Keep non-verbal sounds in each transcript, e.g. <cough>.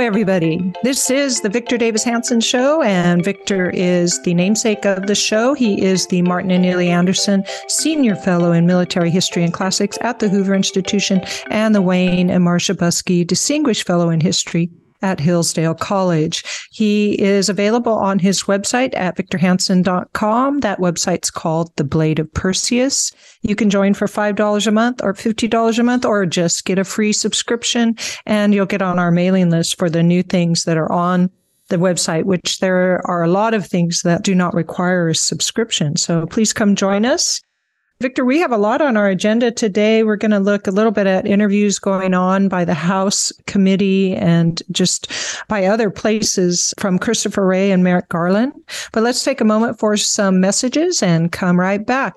Everybody. This is the Victor Davis Hanson Show, and Victor is the namesake of the show. He is the Martin and Illie Anderson Senior Fellow in Military History and Classics at the Hoover Institution and the Wayne and Marcia Buske Distinguished Fellow in History at Hillsdale College. He is available on his website at victorhanson.com. That website's called The Blade of Perseus. You can join for $5 a month or $50 a month or just get a free subscription and you'll get on our mailing list for the new things that are on the website, which there are a lot of things that do not require a subscription. So please come join us. Victor, we have a lot on our agenda today. We're going to look a little bit at interviews going on by the House committee and just by other places from Christopher Wray and Merrick Garland. But let's take a moment for some messages and come right back.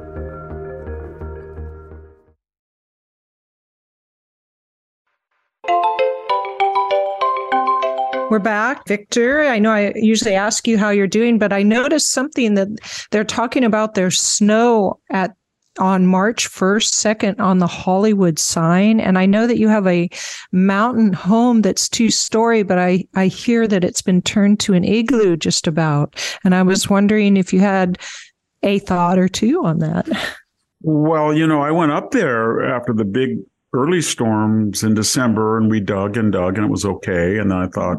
We're back. Victor, I know I usually ask you how you're doing, but I noticed something that they're talking about there's snow at on March 1st, 2nd on the Hollywood sign. And I know that you have a mountain home that's two story, but I, I hear that it's been turned to an igloo just about. And I was wondering if you had a thought or two on that. Well, you know, I went up there after the big early storms in December and we dug and dug and it was okay. And then I thought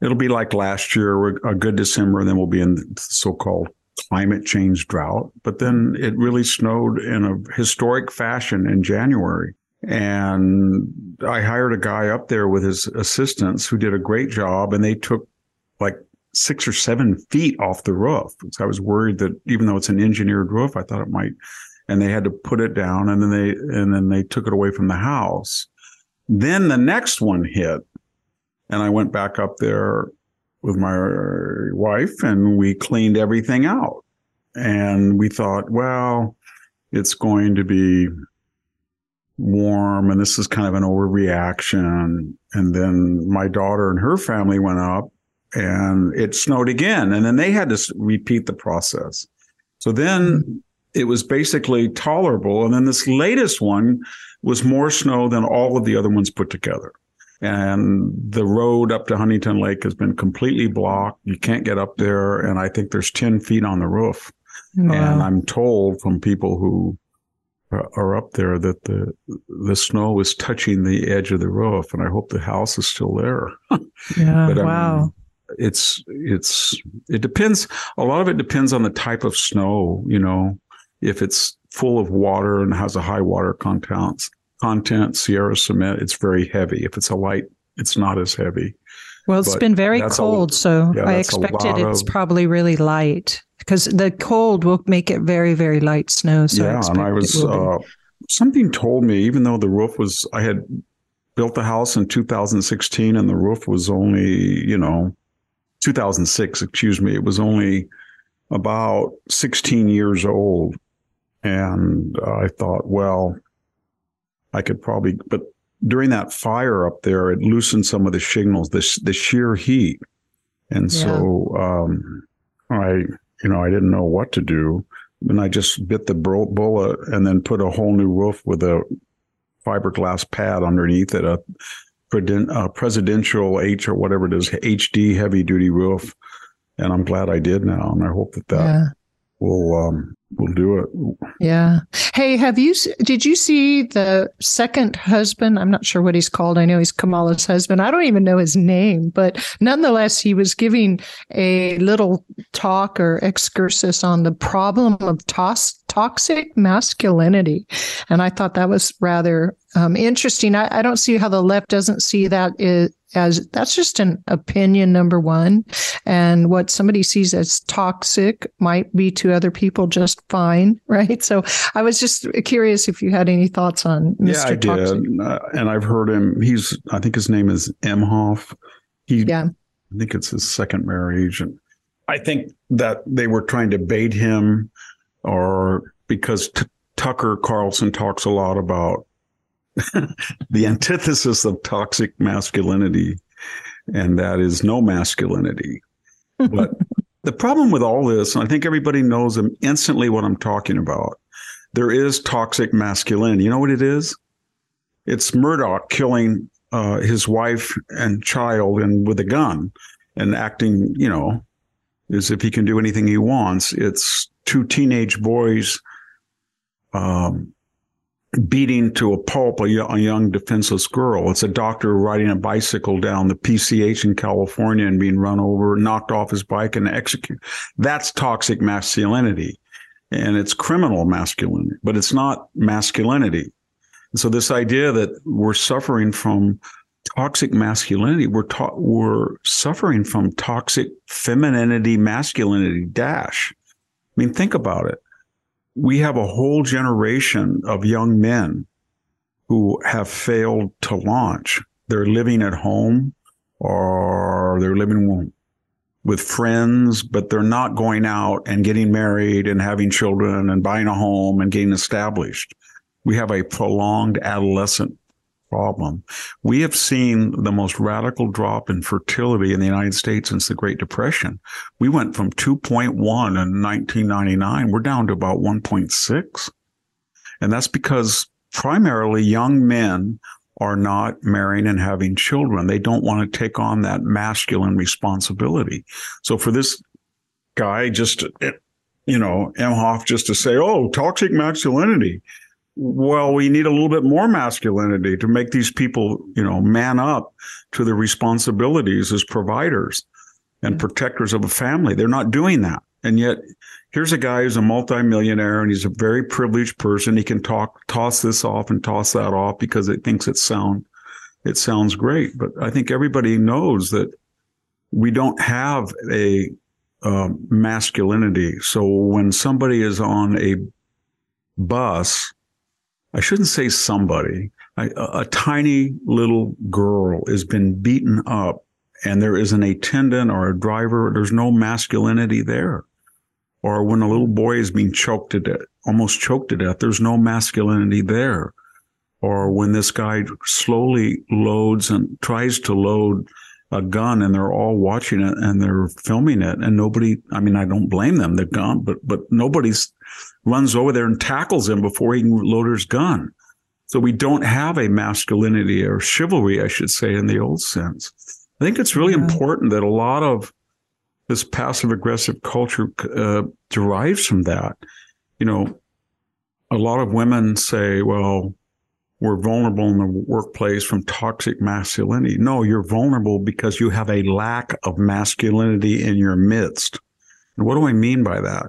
it'll be like last year, a good December, and then we'll be in the so-called climate change drought. But then it really snowed in a historic fashion in January. And I hired a guy up there with his assistants who did a great job and they took like six or seven feet off the roof. So I was worried that even though it's an engineered roof, I thought it might and they had to put it down and then they and then they took it away from the house. Then the next one hit and I went back up there with my wife and we cleaned everything out. And we thought, well, it's going to be warm and this is kind of an overreaction. And then my daughter and her family went up and it snowed again. And then they had to repeat the process. So then it was basically tolerable. And then this latest one was more snow than all of the other ones put together. And the road up to Huntington Lake has been completely blocked. You can't get up there. And I think there's 10 feet on the roof. Wow. And I'm told from people who are up there that the the snow is touching the edge of the roof, and I hope the house is still there. Yeah, <laughs> but, um, wow. Mean, it's it's it depends. A lot of it depends on the type of snow. You know, if it's full of water and has a high water content, content Sierra cement, it's very heavy. If it's a light, it's not as heavy. Well, it's But been very that's a- cold, so yeah, I expected it's of- probably really light because the cold will make it very, very light snow. So I yeah, and expect I was uh, something told me even though the roof was I had built the house in 2016 and the roof was only you know 2006 excuse me it was only about 16 years old and I thought well I could probably, but during that fire up there, it loosened some of the signals, the, the sheer heat. And yeah. so um, I, you know, I didn't know what to do. And I just bit the bullet and then put a whole new roof with a fiberglass pad underneath it, a, a presidential H or whatever it is, HD heavy duty roof. And I'm glad I did now. And I hope that that yeah. will um, we'll do it. Yeah. Hey, have you did you see the second husband? I'm not sure what he's called. I know he's Kamala's husband. I don't even know his name, but nonetheless, he was giving a little talk or excursus on the problem of tos- toxic masculinity, and I thought that was rather um, interesting. I, I, don't see how the left doesn't see that as that's just an opinion number one and what somebody sees as toxic might be to other people just fine <laughs> right so i was just curious if you had any thoughts on Mr. yeah i toxic. did uh, and i've heard him he's i think his name is emhoff he yeah i think it's his second marriage and i think that they were trying to bait him or because T- tucker carlson talks a lot about <laughs> the antithesis of toxic masculinity, and that is no masculinity. But the problem with all this, and I think everybody knows instantly what I'm talking about, there is toxic masculinity. You know what it is? It's Murdaugh killing uh, his wife and child and with a gun and acting, you know, as if he can do anything he wants. It's two teenage boys um, beating to a pulp a, a, young defenseless girl. It's a doctor riding a bicycle down the PCH in California and being run over, knocked off his bike and executed. That's toxic masculinity. And it's criminal masculinity, but it's not masculinity. And so this idea that we're suffering from toxic masculinity, we're ta- we're suffering from toxic femininity, masculinity dash. I mean, think about it we have a whole generation of young men who have failed to launch. They're living at home or they're living with friends, but they're not going out and getting married and having children and buying a home and getting established. We have a prolonged adolescent problem. We have seen the most radical drop in fertility in the United States since the Great Depression. We went from 2.1 in 1999, we're down to about 1.6. And that's because primarily young men are not marrying and having children. They don't want to take on that masculine responsibility. So for this guy, just, you know, Emhoff just to say, oh, toxic masculinity well, we need a little bit more masculinity to make these people, you know, man up to their responsibilities as providers and protectors of a family. They're not doing that. And yet, here's a guy who's a multimillionaire and he's a very privileged person. He can talk, toss this off and toss that off because it thinks it sound, it sounds great. But I think everybody knows that we don't have a uh, masculinity. So when somebody is on a bus I shouldn't say somebody, a, a tiny little girl has been beaten up and there isn't a attendant or a driver, there's no masculinity there. Or when a little boy is being choked to death, almost choked to death, there's no masculinity there. Or when this guy slowly loads and tries to load a gun and they're all watching it and they're filming it and nobody, I mean, I don't blame them, they're gone, but, but nobody's runs over there and tackles him before he can load his gun. So we don't have a masculinity or chivalry, I should say, in the old sense. I think it's really yeah. important that a lot of this passive aggressive culture uh, derives from that. You know, a lot of women say, well, we're vulnerable in the workplace from toxic masculinity. No, you're vulnerable because you have a lack of masculinity in your midst. And what do I mean by that?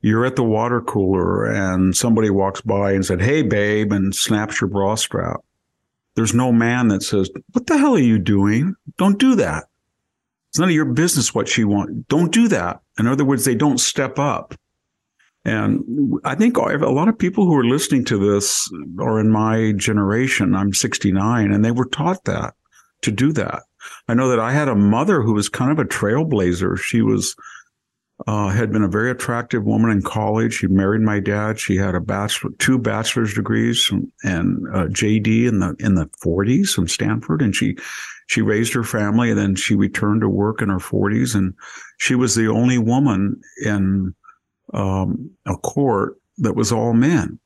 You're at the water cooler and somebody walks by and said, Hey, babe, and snaps your bra strap. There's no man that says, What the hell are you doing? Don't do that. It's none of your business what she wants. Don't do that. In other words, they don't step up. And I think a lot of people who are listening to this are in my generation. I'm 69, and they were taught that to do that. I know that I had a mother who was kind of a trailblazer. She was uh, had been a very attractive woman in college. She married my dad. She had a bachelor, two bachelor's degrees and uh, JD in the in the 40s from Stanford, and she she raised her family, and then she returned to work in her 40s, and she was the only woman in um, a court that was all men.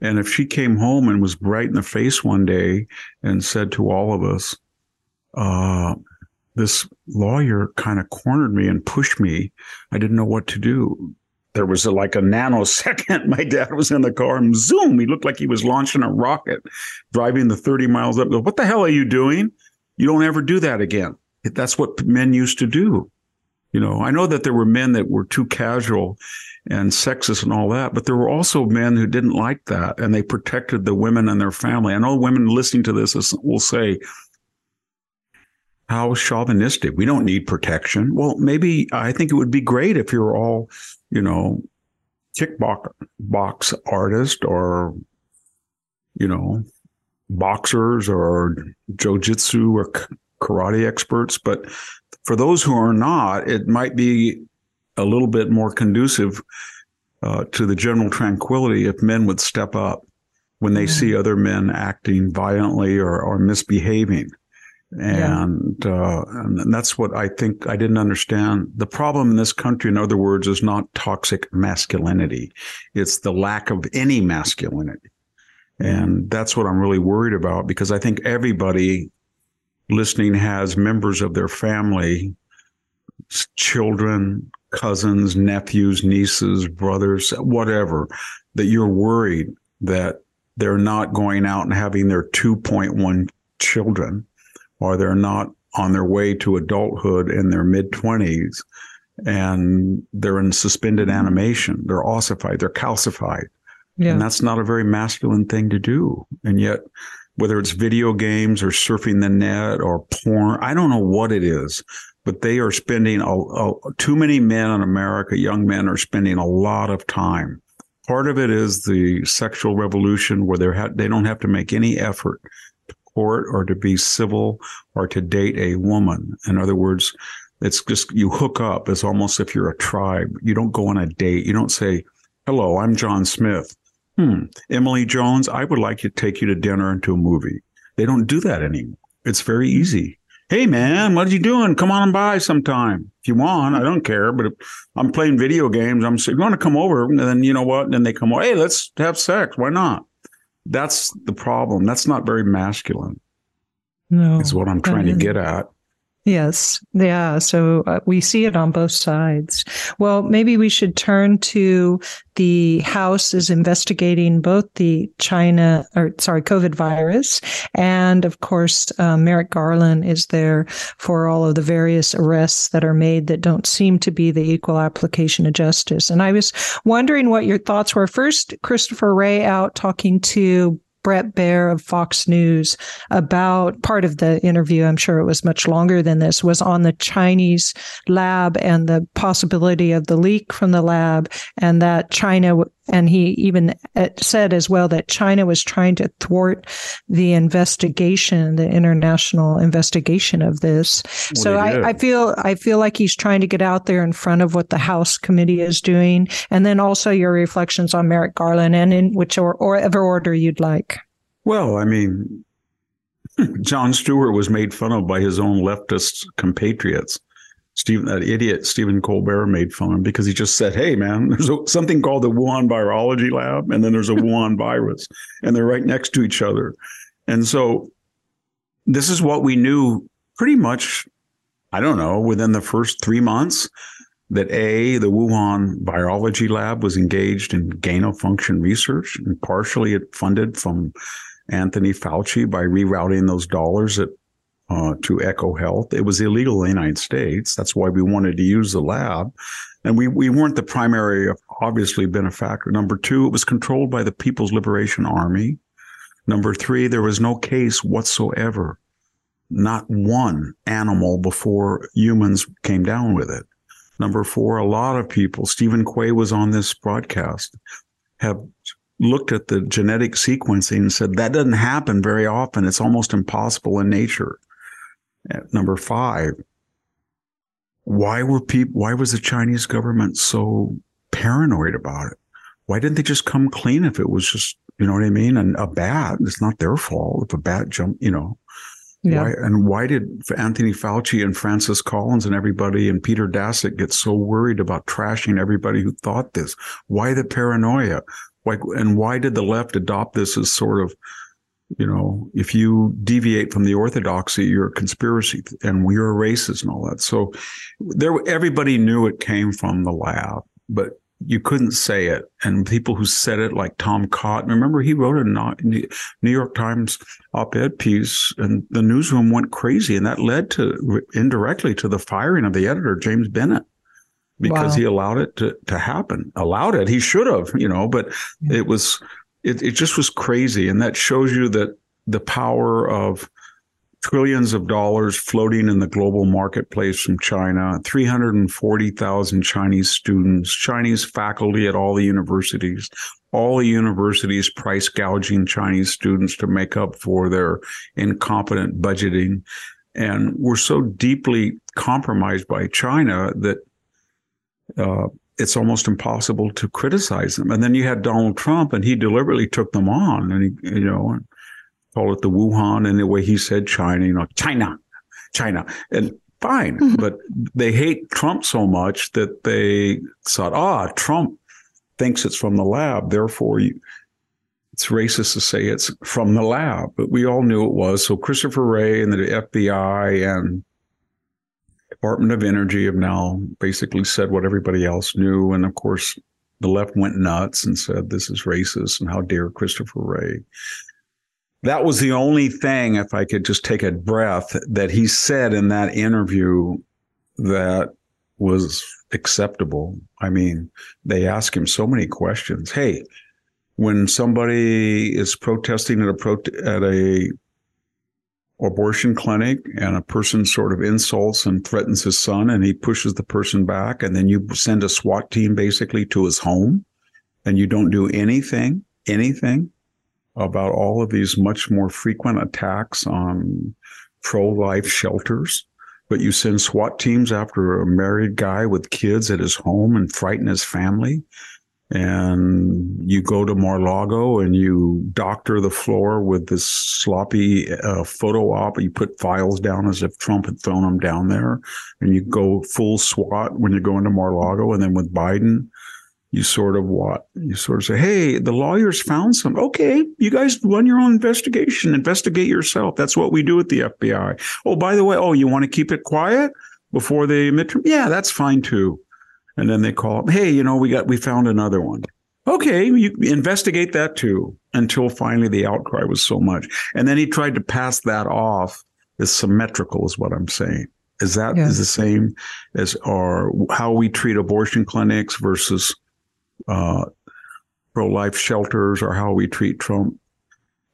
And if she came home and was bright in the face one day and said to all of us, uh, this lawyer kind of cornered me and pushed me. I didn't know what to do. There was a, like a nanosecond. <laughs> My dad was in the car and zoom, he looked like he was launching a rocket, driving the 30 miles up. What the hell are you doing? You don't ever do that again. That's what men used to do. You know, I know that there were men that were too casual and sexist and all that, but there were also men who didn't like that and they protected the women and their family. I know women listening to this will say, how chauvinistic. We don't need protection. Well, maybe I think it would be great if you're all, you know, kickbox box artist or, you know, boxers or jujitsu or karate experts. But for those who are not, it might be a little bit more conducive uh, to the general tranquility if men would step up when they see other men acting violently or, or misbehaving. And, yeah. uh, and that's what I think I didn't understand. The problem in this country, in other words, is not toxic masculinity. It's the lack of any masculinity. And that's what I'm really worried about because I think everybody listening has members of their family, children, cousins, nephews, nieces, brothers, whatever, that you're worried that they're not going out and having their 2.1 children or they're not on their way to adulthood in their mid 20s and they're in suspended mm-hmm. animation. They're ossified, they're calcified. Yeah. And that's not a very masculine thing to do. And yet, whether it's video games or surfing the net or porn, I don't know what it is, but they are spending a, a, too many men in America, young men are spending a lot of time. Part of it is the sexual revolution where they ha- they don't have to make any effort court or to be civil or to date a woman. In other words, it's just you hook up. It's almost if you're a tribe. You don't go on a date. You don't say, "Hello, I'm John Smith." Hmm, Emily Jones, I would like to take you to dinner and to a movie. They don't do that anymore. It's very easy. Hey man, what are you doing? Come on and by sometime if you want. I don't care, but I'm playing video games, I'm you want to come over, and then you know what? And then they come, hey, let's have sex. Why not? That's the problem. That's not very masculine. No. Is what I'm trying to get at. Yes. Yeah. So uh, we see it on both sides. Well, maybe we should turn to the House is investigating both the China or sorry, COVID virus. And of course, uh, Merrick Garland is there for all of the various arrests that are made that don't seem to be the equal application of justice. And I was wondering what your thoughts were. First, Christopher Wray out talking to Bret Baier of Fox News about part of the interview. I'm sure it was much longer than this, was on the Chinese lab and the possibility of the leak from the lab, and that China, and he even uh, said as well that China was trying to thwart the investigation, the international investigation of this. Well, so I, I feel I feel like he's trying to get out there in front of what the House committee is doing, and then also your reflections on Merrick Garland and in which or, or ever order you'd like. Well, I mean, <laughs> Jon Stewart was made fun of by his own leftist compatriots. Stephen, that idiot Stephen Colbert made fun of him because he just said, "Hey, man, <laughs> there's a, something called the Wuhan Virology Lab, and then there's a Wuhan <laughs> virus, and they're right next to each other." And so, this is what we knew pretty much. I don't know within the first three months that a the Wuhan Virology Lab was engaged in gain of function research, and partially it funded from Anthony Fauci by rerouting those dollars at, uh, to EcoHealth. It was illegal in the United States. That's why we wanted to use the lab. And we, we weren't the primary, obviously, benefactor. Number two, it was controlled by the People's Liberation Army. Number three, there was no case whatsoever, not one animal before humans came down with it. Number four, a lot of people, Steven Quay was on this broadcast, have looked at the genetic sequencing and said that doesn't happen very often. It's almost impossible in nature. At number five, why were people, why was the Chinese government so paranoid about it? Why didn't they just come clean if it was just, you know what I mean? And a bat, it's not their fault if a bat jumped, you know. Yeah. Why, and why did Anthony Fauci and Francis Collins and everybody and Peter Daszak get so worried about trashing everybody who thought this? Why the paranoia? Why, and why did the left adopt this as sort of, you know, if you deviate from the orthodoxy, you're a conspiracy and you're a racist and all that. So there, everybody knew it came from the lab, but you couldn't say it. And people who said it, like Tom Cotton, remember he wrote a New York Times op-ed piece, and the newsroom went crazy, and that led to indirectly to the firing of the editor James Bennet because wow. he allowed it to to happen. Allowed it, he should have, you know, but it was it, it just was crazy, and that shows you that the power of trillions of dollars floating in the global marketplace from China, 340,000 Chinese students, Chinese faculty at all the universities, all the universities price gouging Chinese students to make up for their incompetent budgeting. And we're so deeply compromised by China that uh, it's almost impossible to criticize them. And then you had Donald Trump, and he deliberately took them on, and he, you know, call it the Wuhan and the way he said China, you know, China, China. And fine. Mm-hmm. But they hate Trump so much that they thought, ah, Trump thinks it's from the lab. Therefore, you, it's racist to say it's from the lab. But we all knew it was. So Christopher Wray and the FBI and Department of Energy have now basically said what everybody else knew. And of course, the left went nuts and said this is racist and how dare Christopher Wray that was the only thing, if I could just take a breath, that he said in that interview that was acceptable. I mean, they ask him so many questions. Hey, when somebody is protesting at a pro- at a abortion clinic and a person sort of insults and threatens his son and he pushes the person back and then you send a SWAT team basically to his home and you don't do anything, anything about all of these much more frequent attacks on pro life shelters. But you send SWAT teams after a married guy with kids at his home and frighten his family. And you go to Mar-Lago and you doctor the floor with this sloppy uh, photo op. You put files down as if Trump had thrown them down there. And you go full SWAT when you go into Mar-Lago. And then with Biden, you sort of what you sort of say hey the lawyers found some okay you guys run your own investigation investigate yourself that's what we do at the fbi oh by the way oh you want to keep it quiet before the midterm yeah that's fine too and then they call up hey you know we got we found another one okay you investigate that too until finally the outcry was so much and then he tried to pass that off as symmetrical is what i'm saying is that yeah. is the same as our how we treat abortion clinics versus uh, pro life shelters or how we treat Trump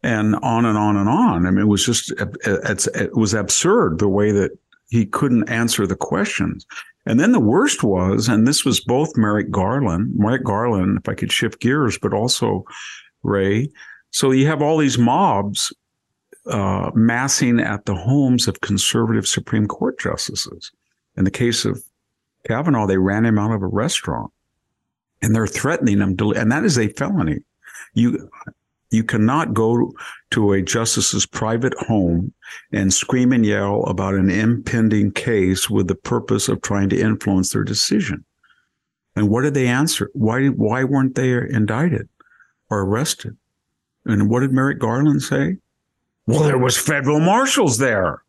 and on and on and on. I mean, it was just, it was absurd the way that he couldn't answer the questions. And then the worst was, and this was both Merrick Garland, Merrick Garland, if I could shift gears, but also Wray. So you have all these mobs uh, massing at the homes of conservative Supreme Court justices. In the case of Kavanaugh, they ran him out of a restaurant and they're threatening him to, and that is a felony. You, you cannot go to a justice's private home and scream and yell about an impending case with the purpose of trying to influence their decision. And what did they answer? Why, why weren't they indicted or arrested? And what did Merrick Garland say? Well, there was federal marshals there.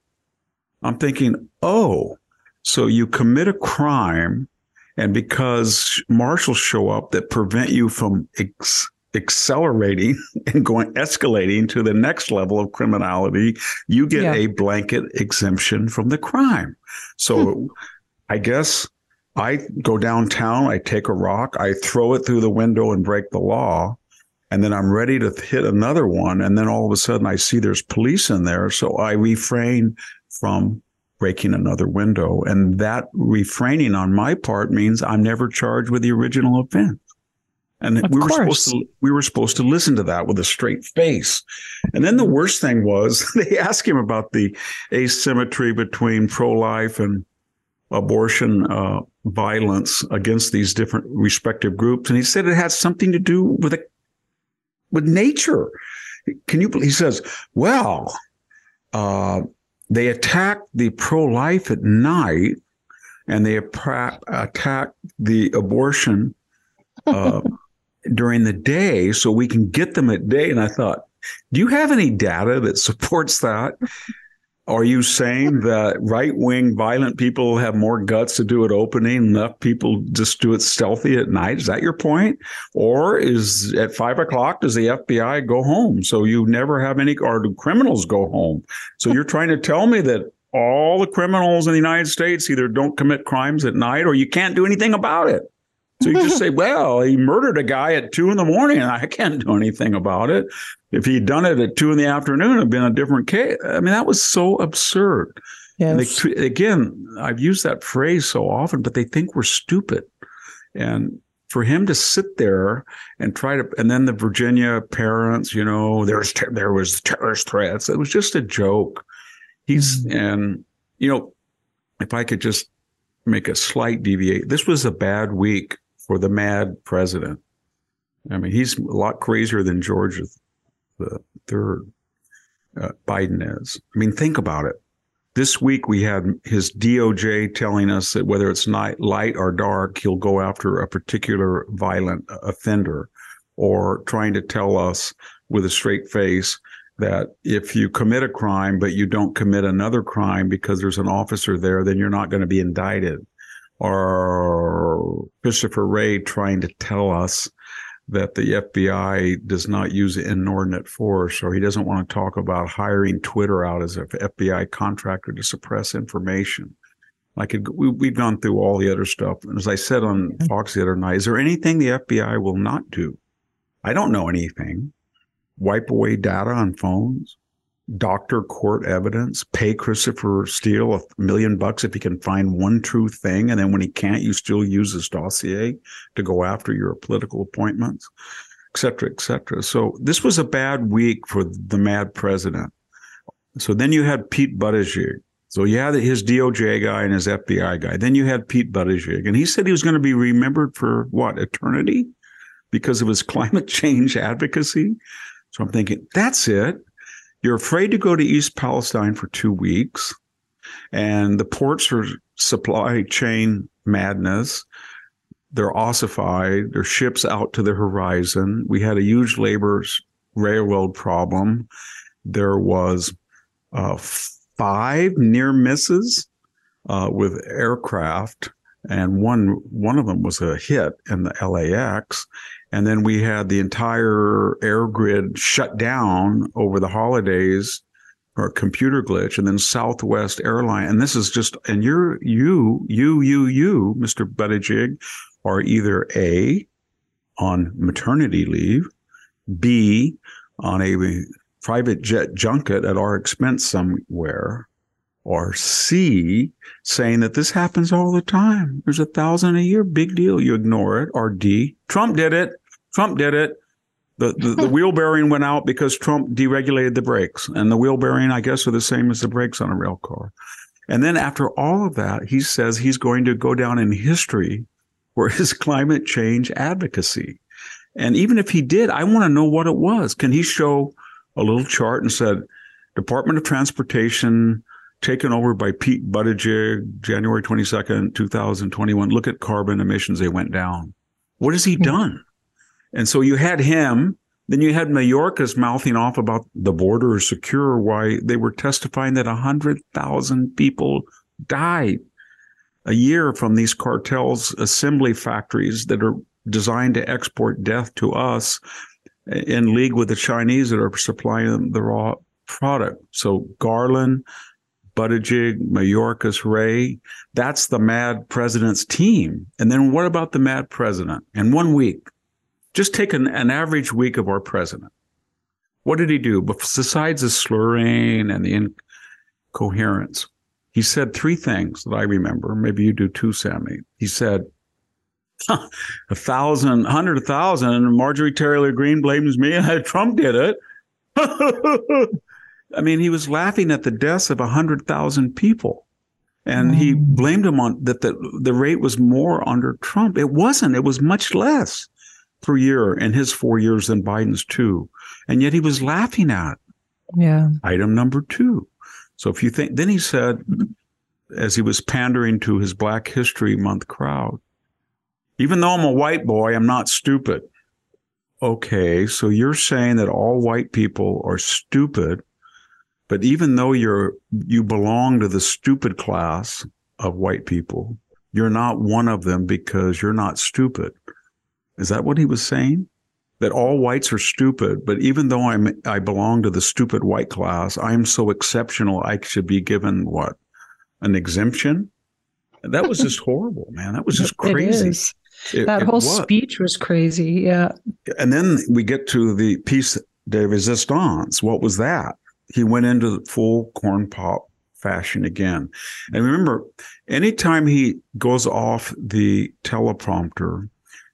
I'm thinking, oh, so you commit a crime and because marshals show up that prevent you from ex- accelerating <laughs> and going escalating to the next level of criminality, you get yeah. a blanket exemption from the crime. So hmm. I guess I go downtown, I take a rock, I throw it through the window and break the law. And then I'm ready to hit another one. And then all of a sudden I see there's police in there. So I refrain from breaking another window. And that refraining on my part means I'm never charged with the original offense. And of we were supposed to we were supposed to listen to that with a straight face. And then the worst thing was <laughs> they asked him about the asymmetry between pro-life and abortion uh, violence against these different respective groups, and he said it has something to do with a, with nature. Can you? He says, well, uh, they attack the pro-life at night, and they attack the abortion uh, <laughs> during the day, so we can get them at day. And I thought, do you have any data that supports that? Are you saying <laughs> that right wing violent people have more guts to do it opening, enough people just do it stealthy at night? Is that your point? Or is at five o'clock, does the FBI go home? So you never have any, or do criminals go home? So you're trying to tell me that all the criminals in the United States either don't commit crimes at night or you can't do anything about it. So you just say, well, he murdered a guy at two in the morning and I can't do anything about it. If he'd done it at two in the afternoon, it'd been a different case. I mean, that was so absurd. Yes. They, again, I've used that phrase so often, but they think we're stupid. And for him to sit there and try to, and then the Virginia parents, you know, there's ter- there was terrorist threats. It was just a joke. He's mm-hmm. and you know, if I could just make a slight deviate, this was a bad week for the mad president. I mean, he's a lot crazier than George the third. Uh, Biden is. I mean, think about it. This week we had his DOJ telling us that whether it's night, light or dark, he'll go after a particular violent offender, or trying to tell us with a straight face that if you commit a crime but you don't commit another crime because there's an officer there, then you're not going to be indicted or Christopher Wray trying to tell us that the FBI does not use inordinate force, or he doesn't want to talk about hiring Twitter out as an FBI contractor to suppress information. Like it, we, we've gone through all the other stuff. And as I said on Fox the other night, is there anything the FBI will not do? I don't know anything. Wipe away data on phones? Doctor court evidence, pay Christopher Steele a million bucks if he can find one true thing. And then when he can't, you still use his dossier to go after your political appointments, et cetera, et cetera. So this was a bad week for the mad president. So then you had Pete Buttigieg. So you had his DOJ guy and his FBI guy. Then you had Pete Buttigieg, and he said he was going to be remembered for what eternity because of his <laughs> climate change advocacy. So I'm thinking that's it. You're afraid to go to East Palestine for two weeks, and the ports are supply chain madness. They're ossified. Their ships out to the horizon. We had a huge labor railroad problem. There was uh, five near misses uh, with aircraft, and one one of them was a hit in the LAX. And then we had the entire air grid shut down over the holidays or computer glitch. And then Southwest Airline. And this is just, and you're, you, you, you, you, Mr. Buttigieg, are either A, on maternity leave, B, on a private jet junket at our expense somewhere, or C, saying that this happens all the time. There's a thousand a year, big deal. You ignore it. Or D, Trump did it. Trump did it. The, the, the, <laughs> wheel bearing went out because Trump deregulated the brakes. And the wheel bearing, I guess, are the same as the brakes on a rail car. And then after all of that, he says he's going to go down in history for his <laughs> climate change advocacy. And even if he did, I want to know what it was. Can he show a little chart and said, Department of Transportation taken over by Pete Buttigieg, January 22nd, 2021. Look at carbon emissions. They went down. What has he hmm. done? And so you had him. Then you had Mayorkas mouthing off about the border is secure, why they were testifying that 100,000 people died a year from these cartels assembly factories that are designed to export death to us in league with the Chinese that are supplying the raw product. So Garland, Buttigieg, Mayorkas, Wray, that's the mad president's team. And then what about the mad president? In one week, just take an, an average week of our president. What did he do? Besides the slurring and the incoherence, he said three things that I remember. Maybe you do too, Sami. He said, <laughs> a thousand, hundred thousand, and Marjorie Taylor Greene blames me. <laughs> Trump did it. <laughs> I mean, he was laughing at the deaths of a hundred thousand people. And he mm. blamed him on that the, the rate was more under Trump. It wasn't. It was much less per year in his four years than Biden's two. And yet he was laughing at Yeah. item number two. So if you think, then he said, as he was pandering to his Black History Month crowd, even though I'm a white boy, I'm not stupid. Okay, so you're saying that all white people are stupid, but even though you're you belong to the stupid class of white people, you're not one of them because you're not stupid. Is that what he was saying? That all whites are stupid, but even though I'm I belong to the stupid white class, I'm so exceptional I should be given what? An exemption? That was just horrible, man. That was just crazy. It that it whole was. speech was crazy. Yeah. And then we get to the piece de resistance. What was that? He went into full corn pop fashion again. And remember, anytime he goes off the teleprompter,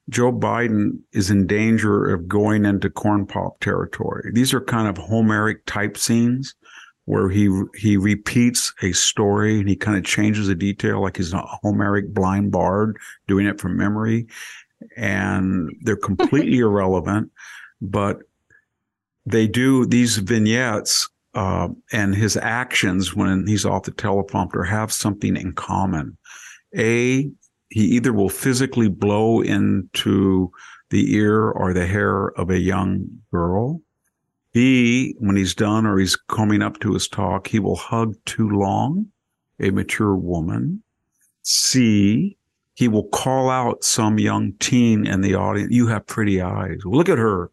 Joe Biden is in danger of going into corn pop territory. These are kind of Homeric type scenes where he he repeats a story and he kind of changes a detail like he's a Homeric blind bard doing it from memory. And they're completely <laughs> irrelevant, but they do these vignettes uh, and his actions when he's off the teleprompter have something in common. A, he either will physically blow into the ear or the hair of a young girl. B, when he's done or he's coming up to his talk, he will hug too long a mature woman. C, he will call out some young teen in the audience. You have pretty eyes. Look at her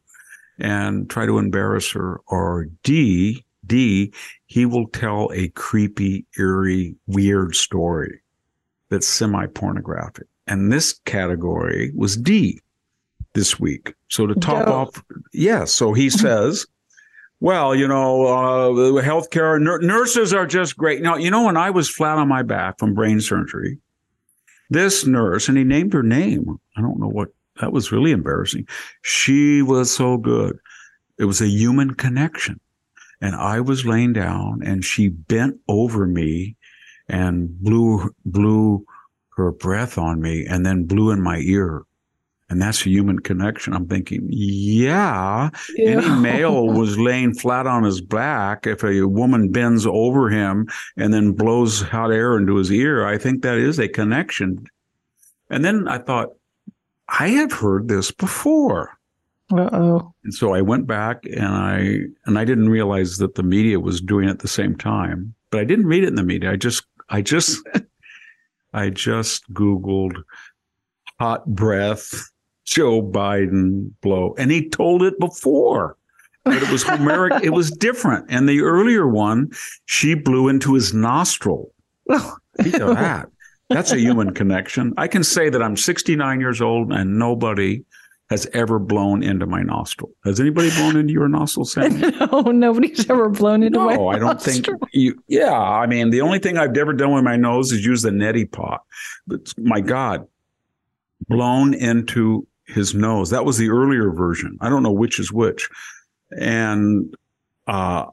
and try to embarrass her. Or D, D, he will tell a creepy, eerie, weird story that's semi pornographic. And this category was D this week. So to top off, yes. so he <laughs> says, well, you know, uh, healthcare nur- nurses are just great. Now, you know, when I was flat on my back from brain surgery, this nurse, and he named her name. I don't know what that was really embarrassing. She was so good. It was a human connection. And I was laying down and she bent over me and blew, blew her breath on me and then blew in my ear. And that's a human connection. I'm thinking, yeah, any male <laughs> was laying flat on his back. If a woman bends over him and then blows hot air into his ear, I think that is a connection. And then I thought, I have heard this before. Uh oh. And so I went back and I and I didn't realize that the media was doing it at the same time. But I didn't read it in the media. I just I just <laughs> I just Googled hot breath Joe Biden blow. And he told it before. But it was Homeric, it was <laughs> different. And the earlier one, she blew into his nostril. <laughs> Think of that. That's a human connection. I can say that I'm 69 years old and nobody has ever blown into my nostril. Has anybody blown into your nostril, <laughs> Sam? no, nobody's ever blown into my No, I don't think you. Yeah, I mean, the only thing I've ever done with my nose is use the neti pot. But my God, blown into his nose. That was the earlier version. I don't know which is which, and uh,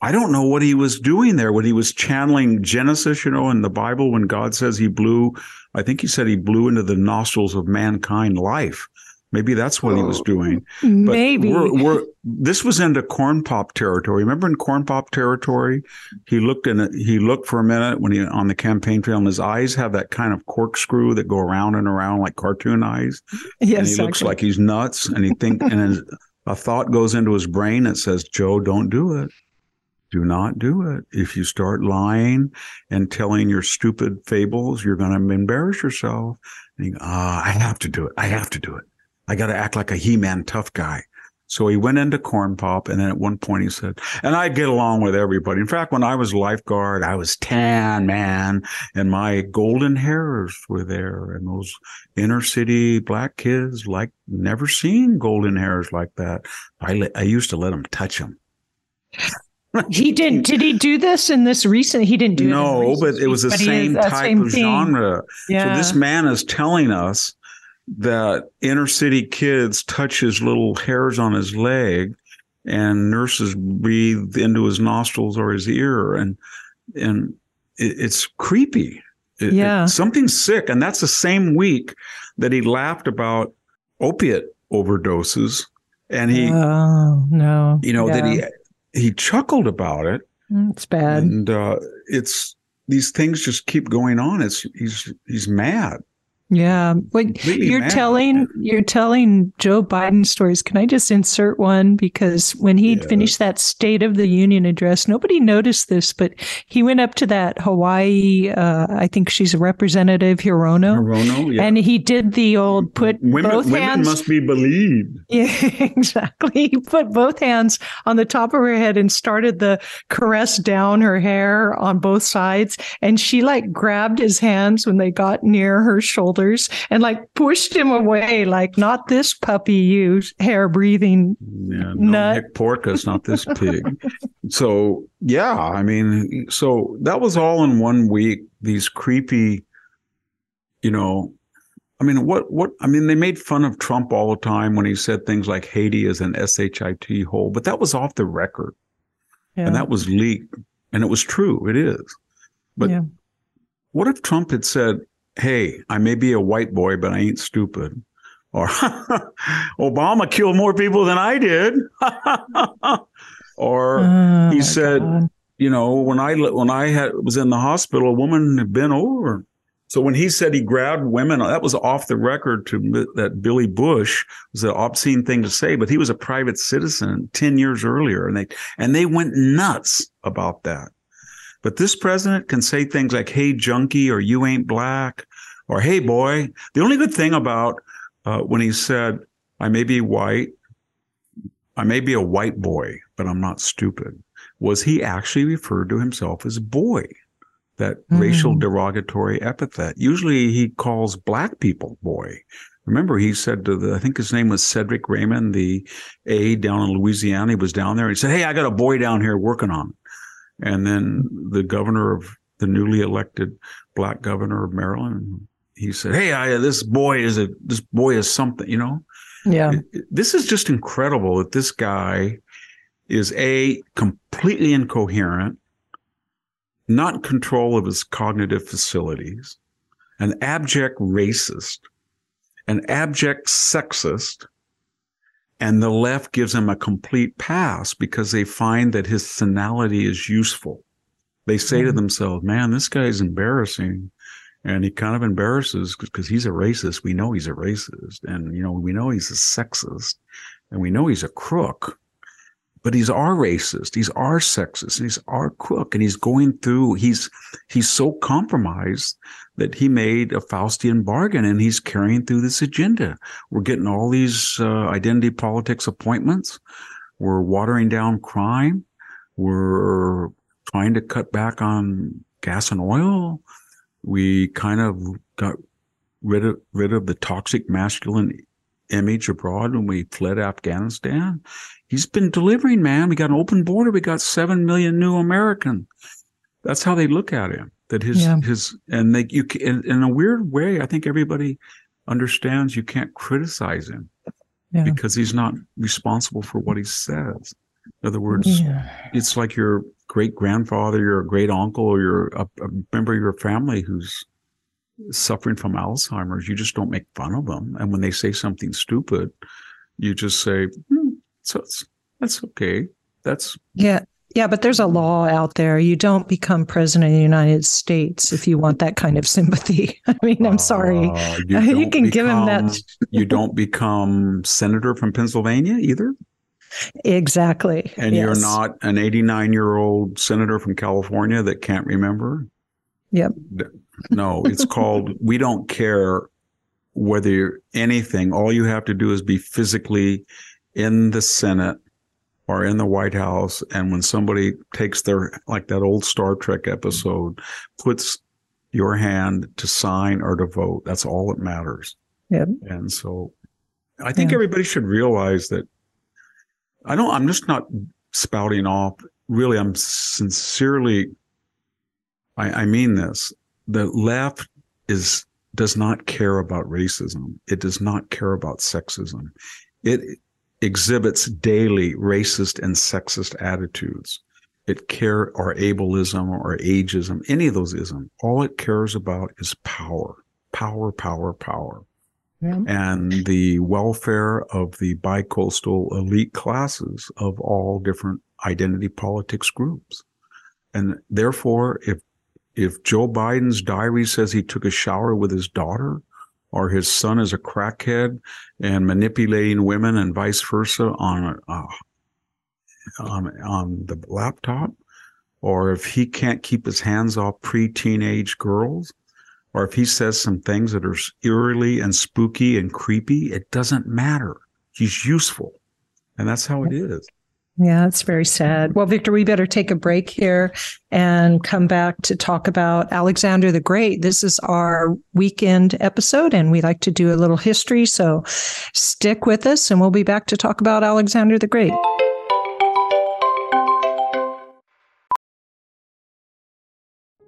I don't know what he was doing there. When he was channeling Genesis, you know, in the Bible, when God says he blew, I think he said he blew into the nostrils of mankind life. Maybe that's what he was doing. But Maybe. we're, we're, this was into corn pop territory. Remember in corn pop territory, he looked in it. He looked for a minute when he on the campaign trail, and his eyes have that kind of corkscrew that go around and around like cartoon eyes. yes, and he looks like he's nuts. And he think, and his, a thought goes into his brain that says, "Joe, don't do it. Do not do it. If you start lying and telling your stupid fables, you're going to embarrass yourself." And he, ah, I have to do it. I have to do it. I got to act like a He-Man tough guy. So he went into corn pop. And then at one point he said, and I'd get along with everybody. In fact, when I was lifeguard, I was tan, man, and my golden hairs were there. And those inner city black kids like never seen golden hairs like that. I, let- I used to let them touch them. he didn't. <laughs> Did he do this in this recent? He didn't do it. No, recent but it was the speech, but he same type same of thing. genre. Yeah. So this man is telling us that inner city kids touch his little hairs on his leg and nurses breathe into his nostrils or his ear and and it, it's creepy. It- it- Yeah. something's sick. And that's the same week that he laughed about opiate overdoses. And he, oh no, you know, Yeah. that he, he chuckled about it. Mm, it's bad. And uh, it's, these things just keep going on. It's, he's, he's mad. Yeah. You're mad. telling you're telling Joe Biden stories. Can I just insert one because when he Yeah. finished that State of the Union address, nobody noticed this, but he went up to that Hawaii. Uh, I think she's a representative, Hirono, Hirono, yeah. and he did the old put women, both women hands. must be believed. <laughs> Yeah, exactly. He put both hands on the top of her head and started the caress down her hair on both sides. And she like grabbed his hands when they got near her shoulders and like pushed him away, like, not this puppy, you hair breathing. Yeah, no Nut. Nick Porcus, not this pig. so yeah, I mean, so that was all in one week. These creepy, you know, I mean, what what I mean, they made fun of Trump all the time when he said things like Haiti is an shit hole, but that was off the record and that was leaked, and it was true. It is, but Yeah. what if Trump had said, "Hey, I may be a white boy, but I ain't stupid," or <laughs> "Obama killed more people than I did," <laughs> or Oh, he said, God. you know, when I when I had was in the hospital, a woman had been over. So when he said he grabbed women, that was off the record to that Billy Bush was an obscene thing to say, but he was a private citizen 10 years earlier and they and they went nuts about that. But this president can say things like, hey, junkie, or you ain't black, or hey, boy. The only good thing about uh, when he said, I may be white, I may be a white boy, but I'm not stupid, was he actually referred to himself as boy, that Mm. racial derogatory epithet. Usually he calls black people boy. Remember, he said to the, I think his name was Cedric Richmond, the aide down in Louisiana. He was down there. He said, Hey, I got a boy down here working on it. And then the governor of the newly elected black governor of Maryland, he said, Hey, I, this boy is a, this boy is something, you know? Yeah. This is just incredible that this guy is a completely incoherent, not in control of his cognitive facilities, an abject racist, an abject sexist, and the left gives him a complete pass because they find that his senility is useful. They say to Mhm. themselves, man, this guy's embarrassing. And he kind of embarrasses because he's a racist. We know he's a racist. And, you know, we know he's a sexist and we know he's a crook, but he's our racist. He's our sexist. He's our crook. And he's going through, he's, he's so compromised that he made a Faustian bargain and he's carrying through this agenda. We're getting all these uh, identity politics appointments. We're watering down crime. We're trying to cut back on gas and oil. We kind of got rid of rid of the toxic masculine image abroad when we fled Afghanistan. He's been delivering, man. We got an open border. We got seven million new American. That's how they look at him. That his Yeah. his and they you in, in a weird way. I think everybody understands you can't criticize him Yeah. because he's not responsible for what he says. In other words, Yeah. it's like your great grandfather, your great uncle, or your a, a member of your family who's suffering from Alzheimer's. You just don't make fun of them, and when they say something stupid, you just say, hmm, "So it's that's okay." That's Yeah. Yeah, but there's a law out there. You don't become president of the United States if you want that kind of sympathy. <laughs> I mean, I'm sorry. uh, You <laughs> don't can give him that- you don't become senator from Pennsylvania either, Exactly. and you're not an 89 year old senator from California that can't remember. Yep. No, it's <laughs> called we don't care whether you're anything. All you have to do is be physically in the Senate or in the White House. And when somebody takes their, like that old Star Trek episode, puts your hand to sign or to vote, that's all that matters. Yep. And so I think Yeah. everybody should realize that I don't, I'm just not spouting off. Really, I'm sincerely, I, I mean this. The left is, does not care about racism. It does not care about sexism. It exhibits daily racist and sexist attitudes. it care or ableism or ageism, any of those ism. All it cares about is power, power, power, power. And the welfare of the bicoastal elite classes of all different identity politics groups. And therefore, if if Joe Biden's diary says he took a shower with his daughter, or his son is a crackhead and manipulating women and vice versa on uh, on on the laptop, or if he can't keep his hands off pre-teenage girls, or if he says some things that are eerily and spooky and creepy, it doesn't matter. He's useful, and that's how it is. Yeah, it's very sad. Well, Victor, we better take a break here and come back to talk about Alexander the Great. This is our weekend episode, and we like to do a little history. So stick with us, and we'll be back to talk about Alexander the Great.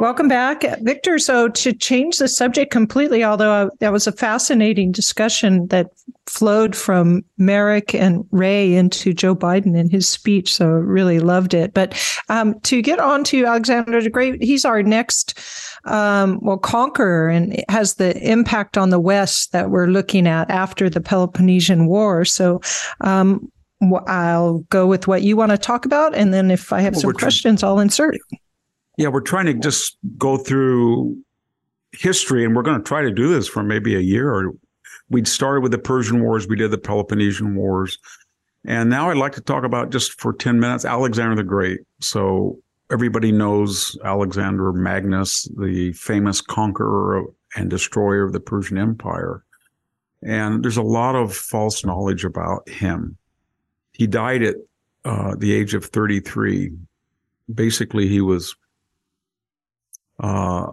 Welcome back, Victor. So, to change the subject completely, although I, that was a fascinating discussion that flowed from Merrick and Wray into Joe Biden in his speech. So, really loved it. But um, to get on to Alexander the Great, he's our next, um, well, conqueror and has the impact on the West that we're looking at after the Peloponnesian War. So, um, I'll go with what you want to talk about, and then if I have well, some questions, I'll insert. Yeah, we're trying to just go through history, and we're going to try to do this for maybe a year. We'd started with the Persian Wars, we did the Peloponnesian Wars, and now I'd like to talk about just for ten minutes Alexander the Great. So everybody knows Alexander Magnus, the famous conqueror and destroyer of the Persian Empire. And there's a lot of false knowledge about him. He died at uh, the age of 33. Basically, he was uh,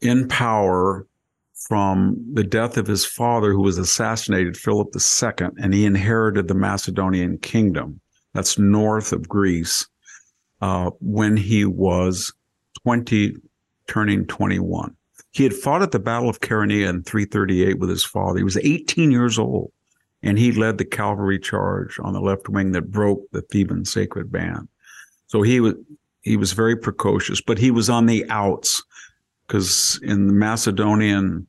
in power from the death of his father, who was assassinated, Philip II, and he inherited the Macedonian kingdom. That's north of Greece. Uh, when he was 20, turning 21. He had fought at the Battle of Chaeronea in 338 with his father. He was 18 years old and he led the cavalry charge on the left wing that broke the Theban sacred band. So he was he was very precocious, but he was on the outs because in the Macedonian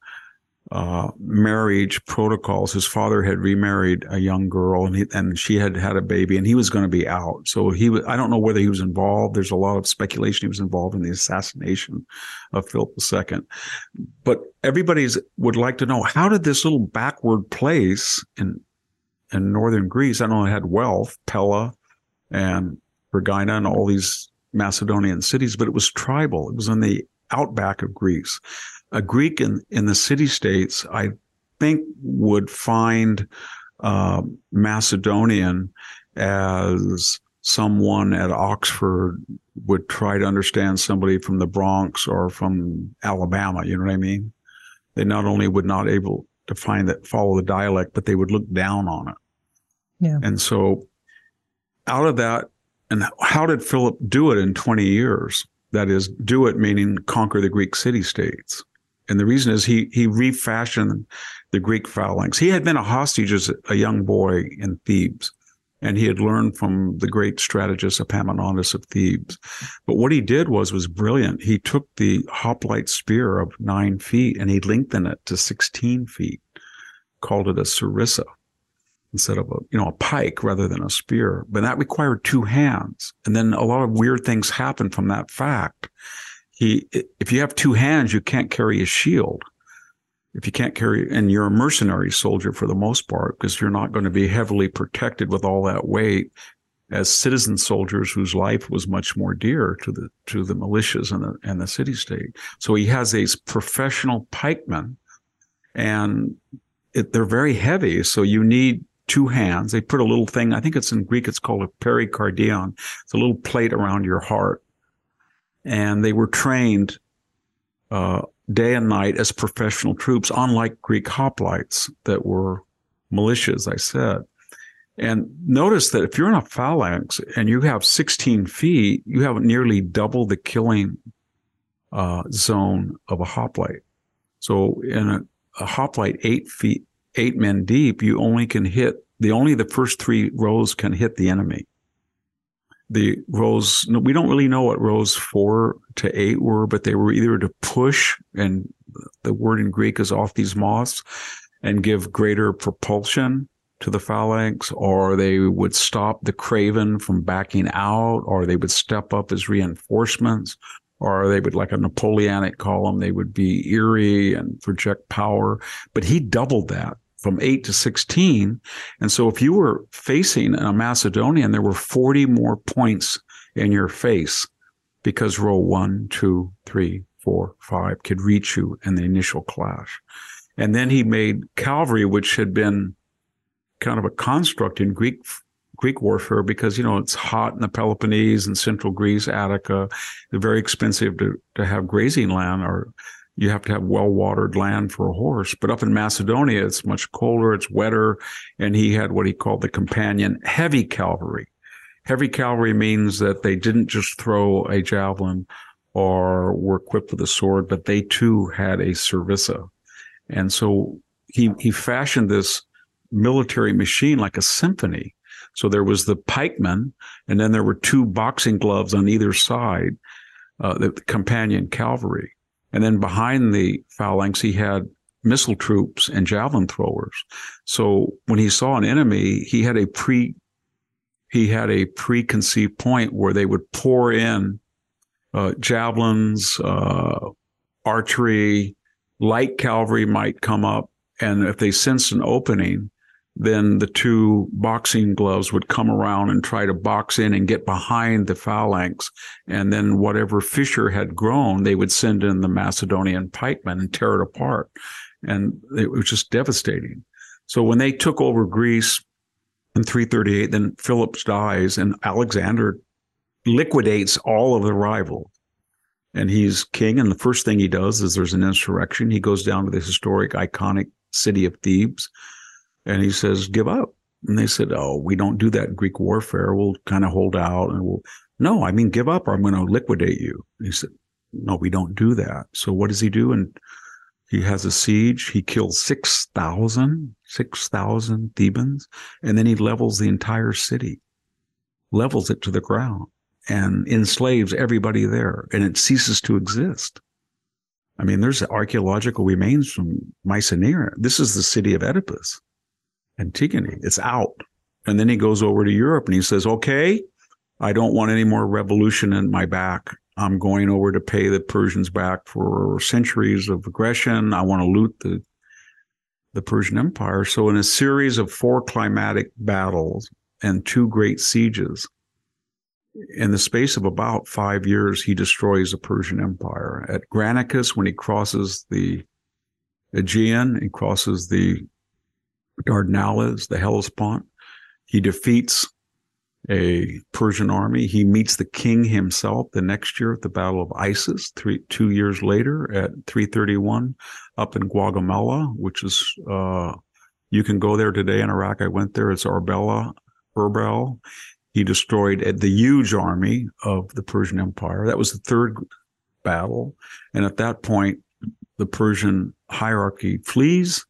uh, marriage protocols, his father had remarried a young girl, and he, and she had had a baby, and he was going to be out. So he was. I don't know whether he was involved. There's a lot of speculation he was involved in the assassination of Philip II. But everybody's would like to know how did this little backward place in in northern Greece not only had wealth, Pella and Vergina and all these Macedonian cities, but it was tribal. It was in the outback of Greece. A Greek in, in the city states, I think, would find uh, Macedonian as someone at Oxford would try to understand somebody from the Bronx or from Alabama. You know what I mean? They not only would not able to find that follow the dialect, but they would look down on it. Yeah. And so out of that, and how did Philip do it in 20 years? That is, do it meaning conquer the Greek city states. And the reason is he he refashioned the Greek phalanx. He had been a hostage as a young boy in Thebes, and he had learned from the great strategist Epaminondas of Thebes. But what he did was was brilliant. He took the hoplite spear of nine feet and he lengthened it to 16 feet, called it a sarissa instead of a you know a pike rather than a spear. But that required two hands, and then a lot of weird things happen from that fact. He, if you have two hands, you can't carry a shield if you can't carry, and you're a mercenary soldier for the most part, because you're not going to be heavily protected with all that weight as citizen soldiers whose life was much more dear to the to the militias and the and the city state. So he has these professional pikemen, and it, they're very heavy. So you need two hands. They put a little thing. I think it's in Greek. It's called a pericardion. It's a little plate around your heart, and they were trained uh, day and night as professional troops, unlike Greek hoplites that were militias, I said. And notice that if you're in a phalanx and you have 16 feet, you have nearly double the killing uh, zone of a hoplite. So in a, a hoplite, eight feet, eight men deep, you only can hit the only the first three rows can hit the enemy. The rows we don't really know what rows four to eight were but they were either to push and the word in greek is othismos and give greater propulsion to the phalanx or they would stop the craven from backing out or they would step up as reinforcements or they would like a napoleonic column they would be eerie and project power. But he doubled that from 8 to 16. And so if you were facing a Macedonian, there were 40 more points in your face because row one, two, three, four, five could reach you in the initial clash. And then he made cavalry, which had been kind of a construct in Greek Greek warfare because you know it's hot in the Peloponnese and central Greece, Attica. They're very expensive to, to have grazing land or you have to have well watered land for a horse. But up in Macedonia, it's much colder, it's wetter. And he had what he called the companion heavy cavalry. Heavy cavalry means that they didn't just throw a javelin or were equipped with a sword, but they too had a sarissa. And so he, he fashioned this military machine like a symphony. So there was the pikeman, and then there were two boxing gloves on either side, uh, the companion cavalry. And then behind the phalanx, he had missile troops and javelin throwers. So when he saw an enemy, he had a pre he had a preconceived point where they would pour in uh, javelins, uh, archery, light cavalry might come up, and if they sensed an opening, then the two boxing gloves would come around and try to box in and get behind the phalanx. And then whatever fissure had grown, they would send in the Macedonian pikemen and tear it apart. And it was just devastating. So when they took over Greece in 338, then Philip dies and Alexander liquidates all of the rivals. And he's king. And the first thing he does is there's an insurrection. He goes down to the historic, iconic city of Thebes and he says, give up. And they said, oh, we don't do that Greek warfare. We'll kind of hold out and we'll, no, I mean, give up or I'm going to liquidate you. And he said, no, we don't do that. So what does he do? And he has a siege. He kills 6,000, 6,000 Thebans, and then he levels the entire city, levels it to the ground and enslaves everybody there and it ceases to exist. I mean, there's archaeological remains from Mycenae. This is the city of Oedipus. Antigone. It's out. And then he goes over to Europe and he says, okay, I don't want any more revolution in my back. I'm going over to pay the Persians back for centuries of aggression. I want to loot the the Persian Empire. So in a series of four climatic battles and two great sieges, in the space of about five years, he destroys the Persian Empire. At Granicus, when he crosses the Aegean, he crosses the Dardanelles, the Hellespont. He defeats a Persian army. He meets the king himself the next year at the Battle of Issus, three, two years later at 331 up in Gaugamela, which is, uh, you can go there today in Iraq. I went there. It's Arbela, Erbil. He destroyed the huge army of the Persian Empire. That was the third battle. And at that point, the Persian hierarchy flees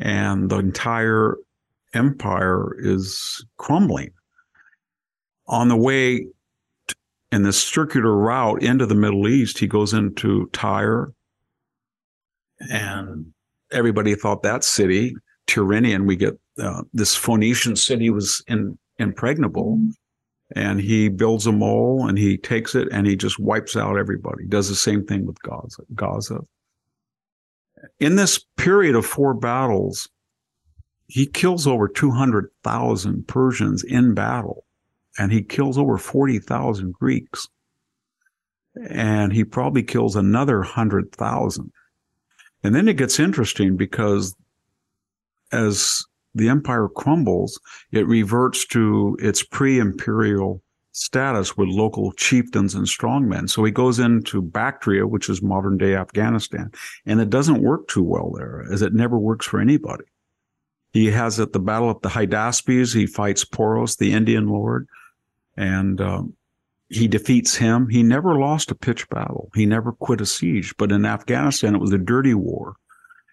and the entire empire is crumbling. on the way in this circular route into the Middle East, he goes into Tyre, and everybody thought that city, Tyrrhenian, we get uh, this Phoenician city was in, impregnable. And he builds a mole and he takes it and he just wipes out everybody. Does the same thing with Gaza. Gaza. In this period of four battles, he kills over 200,000 Persians in battle and he kills over 40,000 Greeks. And he probably kills another 100,000. And then it gets interesting because as the empire crumbles, it reverts to its pre imperial status with local chieftains and strongmen. So he goes into Bactria, which is modern day Afghanistan, and it doesn't work too well there, as it never works for anybody. He has at the Battle of the Hydaspes, he fights Poros, the Indian lord, and um, he defeats him. He never lost a pitched battle. He never quit a siege. But in Afghanistan, it was a dirty war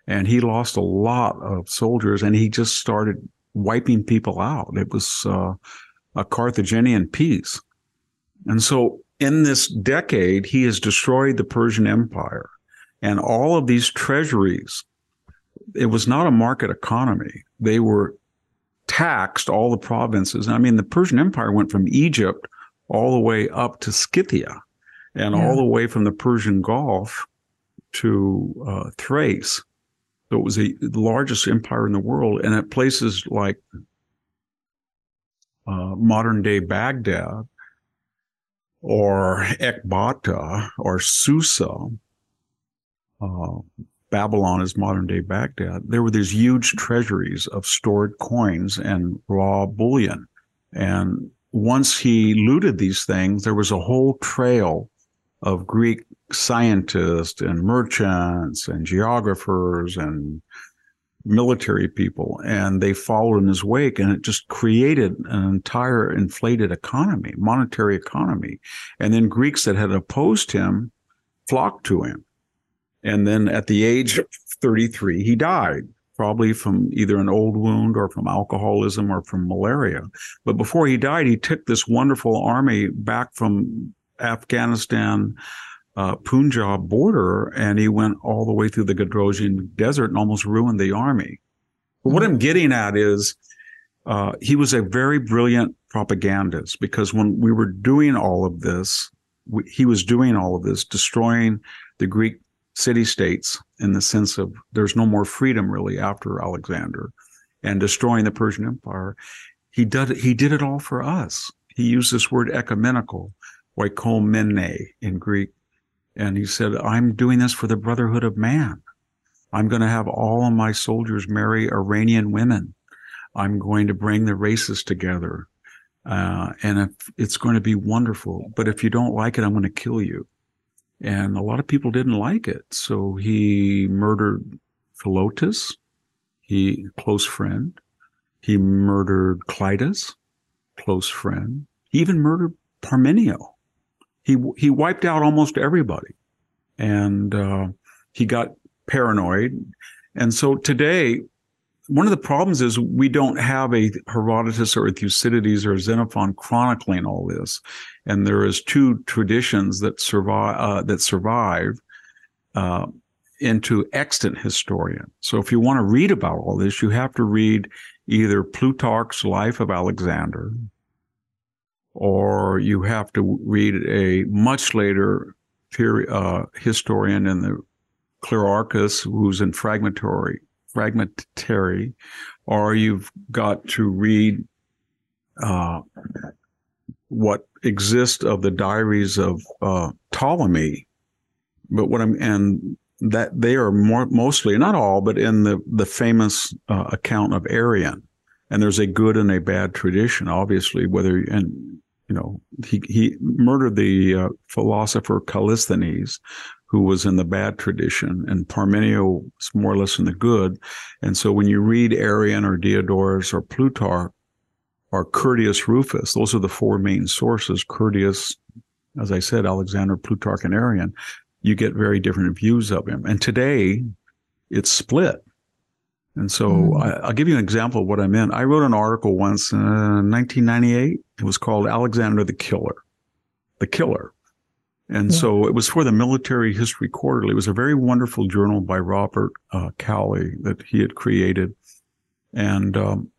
and he lost a lot of soldiers and he just started wiping people out. It was uh, a Carthaginian peace. And so in this decade, he has destroyed the Persian Empire and all of these treasuries. It was not a market economy. They were taxed all the provinces. I mean, the Persian Empire went from Egypt all the way up to Scythia and yeah. all the way from the Persian Gulf to uh, Thrace. So it was the largest empire in the world. And at places like uh, modern day Baghdad or Ecbatana or Susa, uh, Babylon is modern day Baghdad, there were these huge treasuries of stored coins and raw bullion. And once he looted these things, there was a whole trail of Greek scientists and merchants and geographers and military people and they followed in his wake and it just created an entire inflated economy monetary economy. And then greeks that had opposed him flocked to him. And then at the age of 33 he died probably from either an old wound or from alcoholism or from malaria. But before he died he took this wonderful army back from afghanistan uh, Punjab border and he went all the way through the Gedrosian desert and almost ruined the army. But what I'm getting at is uh, he was a very brilliant propagandist because when we were doing all of this, we, he was doing all of this, destroying the Greek city states in the sense of there's no more freedom really after Alexander and destroying the Persian Empire. He did, he did it all for us. He used this word ecumenical, oikoumene in Greek, and he said, I'm doing this for the brotherhood of man. I'm going to have all of my soldiers marry Iranian women. I'm going to bring the races together. Uh, and if, it's going to be wonderful. But if you don't like it, I'm going to kill you. And a lot of people didn't like it. So he murdered Philotas, he close friend. He murdered Clitus, close friend. He even murdered Parmenio, he he wiped out almost everybody, and uh, he got paranoid. And so today, one of the problems is we don't have a Herodotus or a Thucydides or a Xenophon chronicling all this, and there is two traditions that survive uh, that survive. Uh, into extant historian. So if you want to read about all this, you have to read either Plutarch's Life of Alexander or you have to read a much later period, uh, historian in the Cleitarchus who's in fragmentary, fragmentary, or you've got to read uh, what exists of the diaries of uh, Ptolemy. But what I'm and that they are more mostly not all, but in the the famous uh, account of Arrian. And there's a good and a bad tradition, obviously, whether and you know, he, he murdered the uh, philosopher Callisthenes, who was in the bad tradition, and Parmenio was more or less in the good. And so when you read Arrian or Diodorus or Plutarch or Curtius Rufus, those are the four main sources. Curtius, as I said, Alexander, Plutarch, and Arrian, you get very different views of him. And today it's split. And so mm. I, will give you an example of what I meant. I wrote an article once in uh, 1998. It was called Alexander the Killer. The Killer. And yeah. so it was for the Military History Quarterly. It was a very wonderful journal by Robert uh, Cowley that he had created. And um,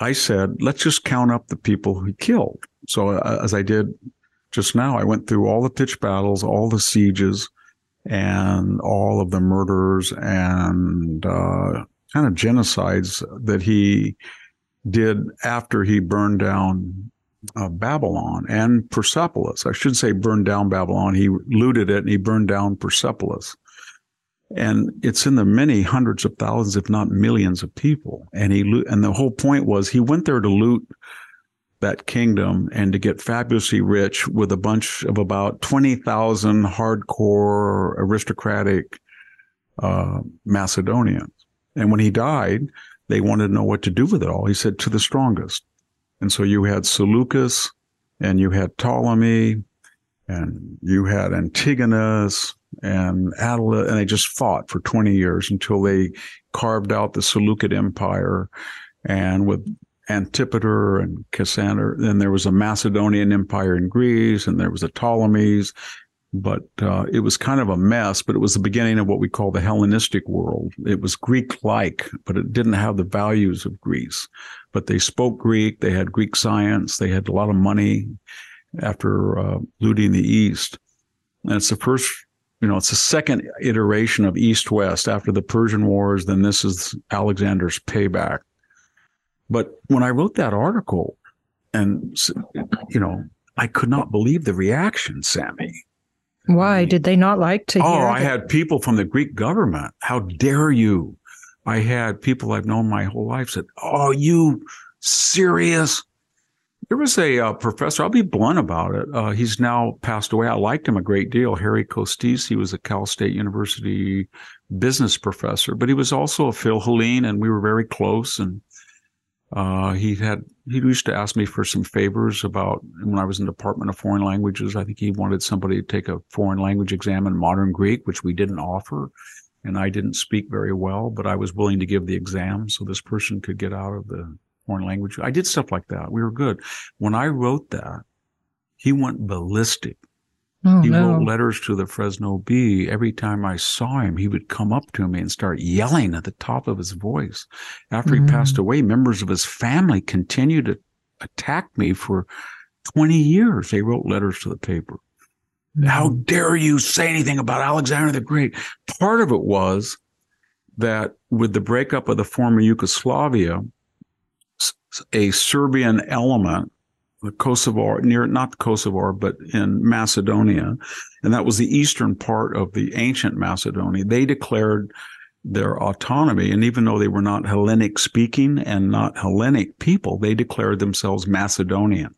I said, let's just count up the people he killed. So uh, as I did just now, I went through all the pitched battles, all the sieges, and all of the murders and uh, kind of genocides that he did after he burned down uh, Babylon and Persepolis. I should say burned down Babylon. He looted it and he burned down Persepolis. And it's in the many hundreds of thousands, if not millions of people. And he, and the whole point was he went there to loot that kingdom and to get fabulously rich with a bunch of about 20,000 hardcore aristocratic uh, Macedonians. And when he died, they wanted to know what to do with it all. He said, to the strongest. And so you had Seleucus and you had Ptolemy and you had Antigonus and Attila, and they just fought for 20 years until they carved out the Seleucid Empire. And with Antipater and Cassander, then there was a Macedonian Empire in Greece, and there was the Ptolemies, but uh, it was kind of a mess. But it was the beginning of what we call the Hellenistic world. It was Greek-like, but it didn't have the values of Greece. But they spoke Greek. They had Greek science. They had a lot of money after uh, looting the East. And it's the first, you know, it's the second iteration of East-West after the Persian Wars. Then this is Alexander's payback. But when I wrote that article, and you know, I could not believe the reaction, Sami. Why did they not like to oh, I had people from the Greek government. How dare you? I had people I've known my whole life said, "Oh, you serious?" There was a uh, professor. I'll be blunt about it. Uh, he's now passed away. I liked him a great deal. Harry Costis. He was a Cal State University business professor, but he was also a Philhellene, and we were very close. And uh, he had he used to ask me for some favors about when I was in the Department of Foreign Languages. I think he wanted somebody to take a foreign language exam in modern Greek, which we didn't offer, and I didn't speak very well, but I was willing to give the exam so this person could get out of the foreign language. I did stuff like that. We were good. When I wrote that, he went ballistic. Oh, he no. wrote letters to the Fresno Bee. Every time I saw him, he would come up to me and start yelling at the top of his voice. After mm. he passed mm. away, members of his family continued to attack me for 20 years. They wrote letters to the paper. Mm. How dare you say anything about Alexander the Great? Part of it was that with the breakup of the former Yugoslavia, a Serbian element Kosovo, near not Kosovo, but in Macedonia, and that was the eastern part of the ancient Macedonia. They declared their autonomy, and even though they were not Hellenic speaking and not Hellenic people, they declared themselves Macedonian.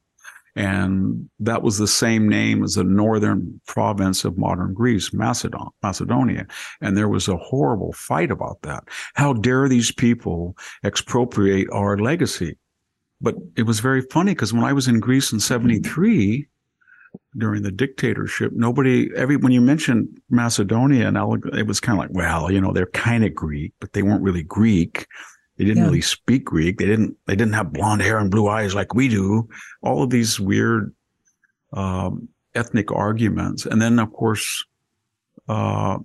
And that was the same name as the northern province of modern Greece, Macedon, Macedonia. And there was a horrible fight about that. How dare these people expropriate our legacy? But it was very funny because when I was in Greece in 73, during the dictatorship, nobody, every, when you mentioned Macedonia and it was kind of like, well, you know, they're kind of Greek, but they weren't really Greek. They didn't yeah. really speak Greek. They didn't, they didn't have blonde hair and blue eyes like we do. All of these weird, um, ethnic arguments. And then, of course, uh,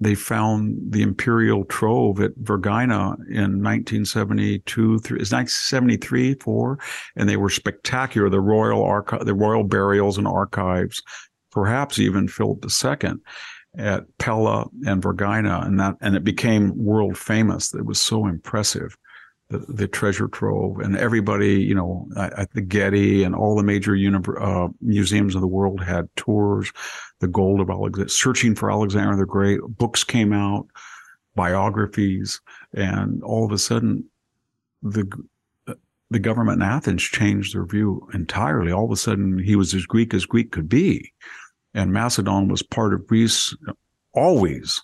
they found the imperial trove at Vergina in 1972 through is 1973 four, and they were spectacular. The royal archive, the royal burials and archives, perhaps even Philip II at Pella and Vergina, and that and it became world famous. It was so impressive. The, treasure trove and everybody, you know, at the Getty and all the major uh, museums of the world had tours the gold of Alexander, searching for Alexander the Great. Books came out, biographies, and all of a sudden, the the government in Athens changed their view entirely. All of a sudden, he was as Greek as Greek could be, and Macedon was part of Greece always,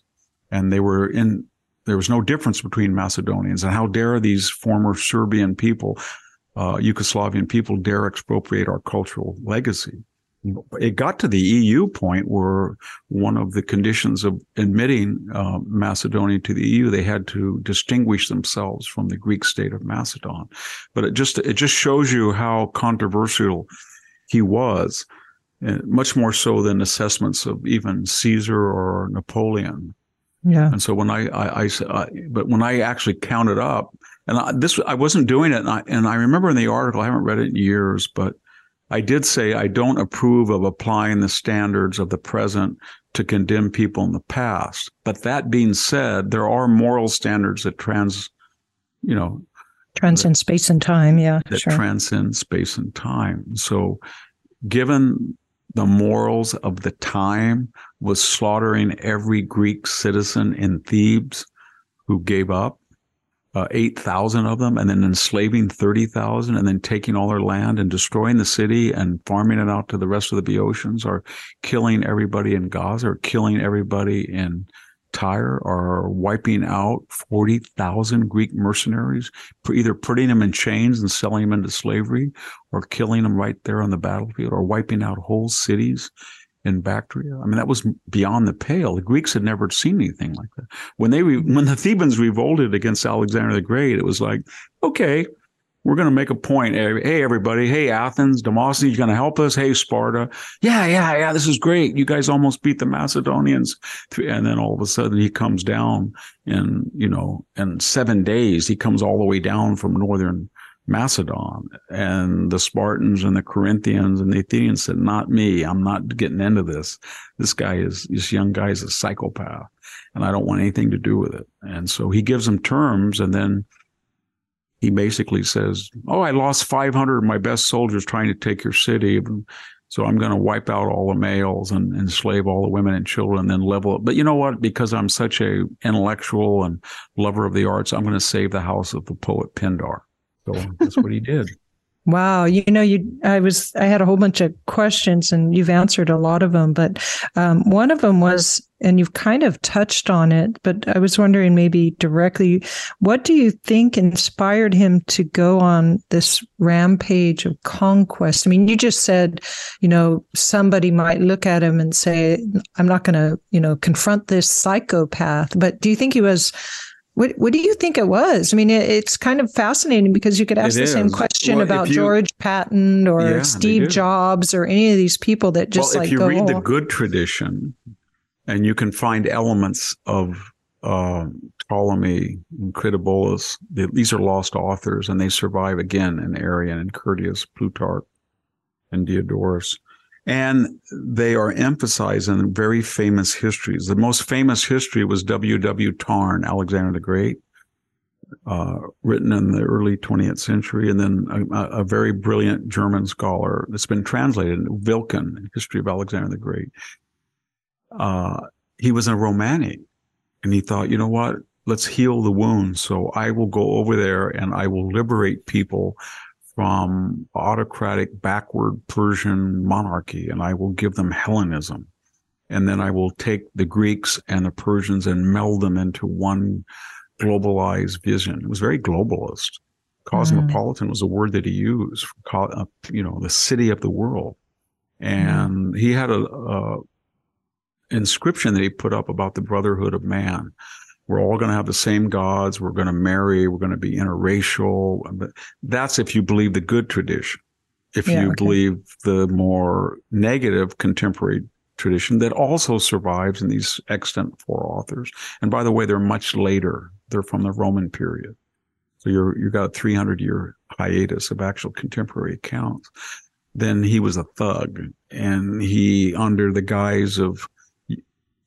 and they were in. There was no difference between Macedonians, and how dare these former Serbian people, uh, Yugoslavian people, dare expropriate our cultural legacy? it got to the EU point where one of the conditions of admitting uh, Macedonia to the EU, they had to distinguish themselves from the Greek state of Macedon. But it just it just shows you how controversial he was, much more so than assessments of even Caesar or Napoleon. Yeah. And so when I, I, I, I but when I actually counted up, and I, this I wasn't doing it, and I, and I remember in the article I haven't read it in years, but I did say I don't approve of applying the standards of the present to condemn people in the past. But that being said, there are moral standards that trans, you know, transcend space and time. Yeah, that sure. transcend space and time. So, given the morals of the time was slaughtering every Greek citizen in Thebes who gave up, uh, 8,000 of them and then enslaving 30,000 and then taking all their land and destroying the city and farming it out to the rest of the Boeotians or killing everybody in Gaza or killing everybody in Tyre are wiping out 40,000 Greek mercenaries, either putting them in chains and selling them into slavery or killing them right there on the battlefield or wiping out whole cities in Bactria. I mean, that was beyond the pale. The Greeks had never seen anything like that. When they re- when the Thebans revolted against Alexander the Great, it was like, okay, we're going to make a point. Hey, everybody. Hey, Athens, Demosthenes, going to help us? Hey, Sparta. Yeah, yeah, yeah. This is great. You guys almost beat the Macedonians. And then all of a sudden he comes down in, you know, in seven days, he comes all the way down from northern Macedon and the Spartans and the Corinthians and the Athenians said, not me. I'm not getting into this. This guy is, this young guy is a psychopath and I don't want anything to do with it. And so he gives them terms and then he basically says, Oh, I lost 500 of my best soldiers trying to take your city. So I'm going to wipe out all the males and enslave all the women and children and then level it. But you know what? Because I'm such a intellectual and lover of the arts, I'm going to save the house of the poet Pindar. So that's what he did. Wow, you know, you I was I had a whole bunch of questions, and you've answered a lot of them. But um, one of them was, and you've kind of touched on it, but I was wondering maybe directly, what do you think inspired him to go on this rampage of conquest? I mean, you just said, you know, somebody might look at him and say, "I'm not going to, you know, confront this psychopath." But do you think he was what What do you think it was? I mean, it, it's kind of fascinating because you could ask it the is. same question well, about you, George Patton or yeah, Steve Jobs or any of these people that just well, like if you go, read the good tradition, and you can find elements of uh, Ptolemy and Aristobulus. These are lost authors, and they survive again in Arrian and Curtius, Plutarch, and Diodorus and they are emphasizing very famous histories. The most famous history was W. W. Tarn, Alexander the Great, uh, written in the early 20th century, and then a, a, very brilliant German scholar that's been translated, Wilcken, History of Alexander the Great. Uh, he was a romantic, and he thought, you know what? Let's heal the wound. So I will go over there and I will liberate people from autocratic, backward Persian monarchy, and I will give them Hellenism. And then I will take the Greeks and the Persians and meld them into one globalized vision. It was very globalist. Cosmopolitan mm. was a word that he used, uh, you know, the city of the world. And mm. he had a, a inscription that he put up about the brotherhood of man. We're all going to have the same gods. We're going to marry. We're going to be interracial. That's if you believe the good tradition. If yeah, you okay. believe the more negative contemporary tradition that also survives in these extant four authors. And by the way, they're much later. They're from the Roman period. So you're, you got a 300 year hiatus of actual contemporary accounts. Then he was a thug and he, under the guise of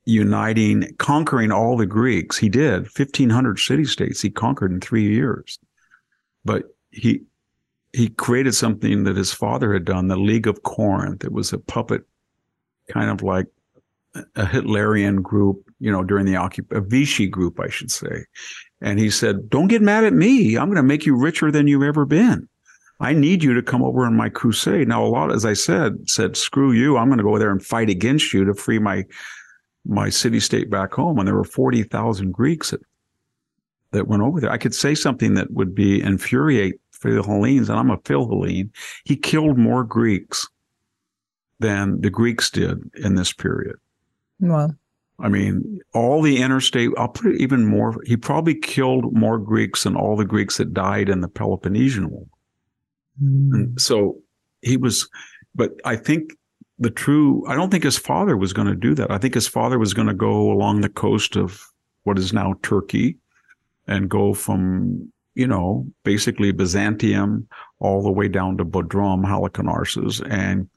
uniting, conquering all the Greeks. He did 1500 city states he conquered in three years. But he, he created something that his father had done, the League of Corinth. It was a puppet, kind of like a Hitlerian group, you know, during the occupation, a Vichy group, I should say. And he said, don't get mad at me. I'm going to make you richer than you've ever been. I need you to come over in my crusade. Now, a lot, as I said, said, screw you. I'm going to go there and fight against you to free my my city state back home and there were 40,000 Greeks that, that went over there. I could say something that would be infuriate for the Hellenes and I'm a Philhellene. He killed more Greeks than the Greeks did in this period. Well, I mean, all the interstate, I'll put it even more, he probably killed more Greeks than all the Greeks that died in the Peloponnesian War. mm, And so he was, but I think the true, I don't think his father was going to do that. I think his father was going to go along the coast of what is now Turkey and go from, you know, basically Byzantium all the way down to Bodrum, Halicarnassus. And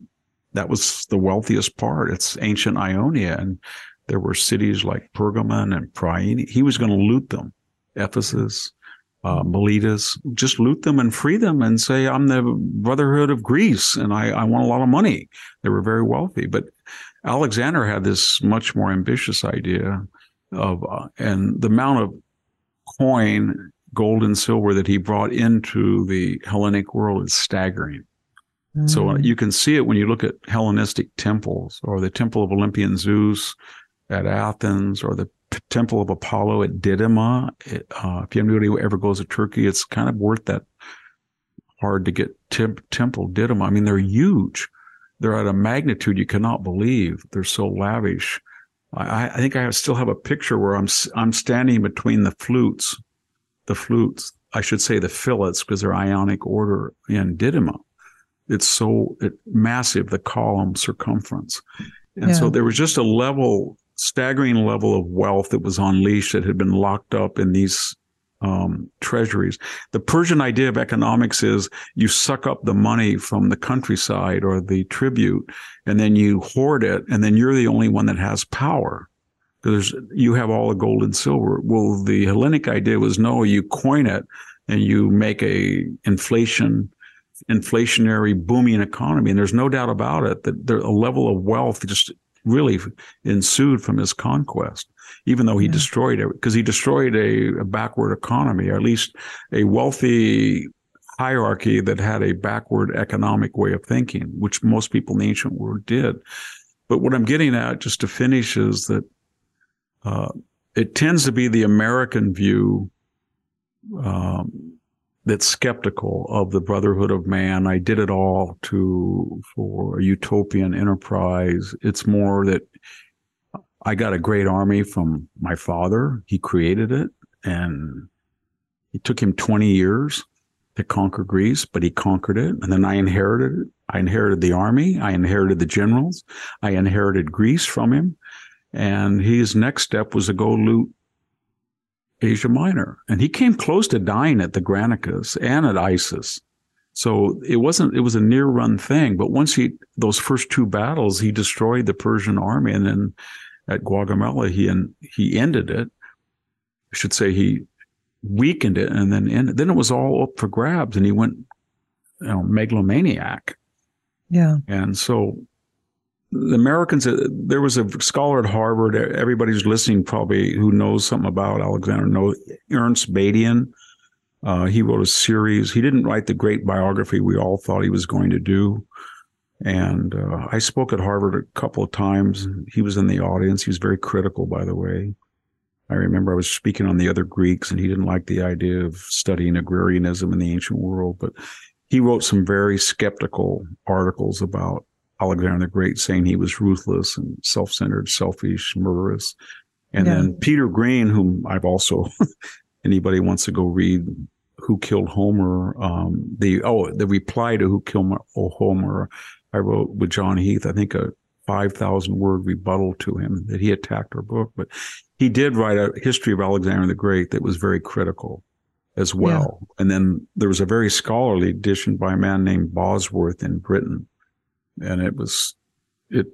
that was the wealthiest part. It's ancient Ionia. And there were cities like Pergamon and Priene. He was going to loot them. Ephesus, uh, Miletus, just loot them and free them and say, I'm the Brotherhood of Greece and I, I want a lot of money. They were very wealthy. But Alexander had this much more ambitious idea of, uh, and the amount of coin, gold and silver that he brought into the Hellenic world is staggering. So uh, mm, you can see it when you look at Hellenistic temples or the Temple of Olympian Zeus at Athens or the Temple of Apollo at Didyma. It, uh, if anybody ever goes to Turkey, it's kind of worth that hard to get temp- temple Didyma. I mean, they're huge. They're at a magnitude you cannot believe. They're so lavish. I, I think I still have a picture where I'm I'm standing between the flutes, the flutes. I should say the fillets because they're ionic order in Didyma it's so it, massive the column circumference and so there was just a level staggering level of wealth that was unleashed that had been locked up in these um, treasuries the persian idea of economics is you suck up the money from the countryside or the tribute and then you hoard it and then you're the only one that has power because you have all the gold and silver well the hellenic idea was no you coin it and you make a inflation inflationary booming economy. And there's no doubt about it that there, a level of wealth just really ensued from his conquest, even though he Yeah. destroyed it, because he destroyed a, a backward economy, or at least a wealthy hierarchy that had a backward economic way of thinking, which most people in the ancient world did. But what I'm getting at, just to finish, is that uh, it tends to be the American view um, that's skeptical of the brotherhood of man. I did it all to for a utopian enterprise. It's more that I got a great army from my father. He created it and it took him 20 years to conquer Greece, but he conquered it. And then I inherited it. I inherited the army. I inherited the generals. I inherited Greece from him. And his next step was to go loot Asia Minor. And he came close to dying at the Granicus and at Issus. So it wasn't, it was a near run thing. But once he, those first two battles, he destroyed the Persian army. And then at Gaugamela, he, en- he ended it. I should say he weakened it and then ended. Then it was all up for grabs and he went, you know, megalomaniac. yeah. And so the Americans, uh, there was a scholar at Harvard, everybody's listening probably who knows something about Alexander, know Ernst Badian. Uh, he wrote a series. He didn't write the great biography we all thought he was going to do. And uh, I spoke at Harvard a couple of times. He was in the audience. He was very critical, by the way. I remember I was speaking on the other Greeks, and he didn't like the idea of studying agrarianism in the ancient world. But he wrote some very skeptical articles about Alexander the Great, saying he was ruthless and self-centered, selfish, murderous. And Yeah. then Peter Green, whom I've also, <laughs> anybody wants to go read who killed Homer, um, the, oh, the reply to who killed oh, Homer, I wrote with John Heath, I think a 5,000 word rebuttal to him that he attacked our book, but he did write a history of Alexander the Great that was very critical as well. And then there was a very scholarly edition by a man named Bosworth in Britain. And it was, it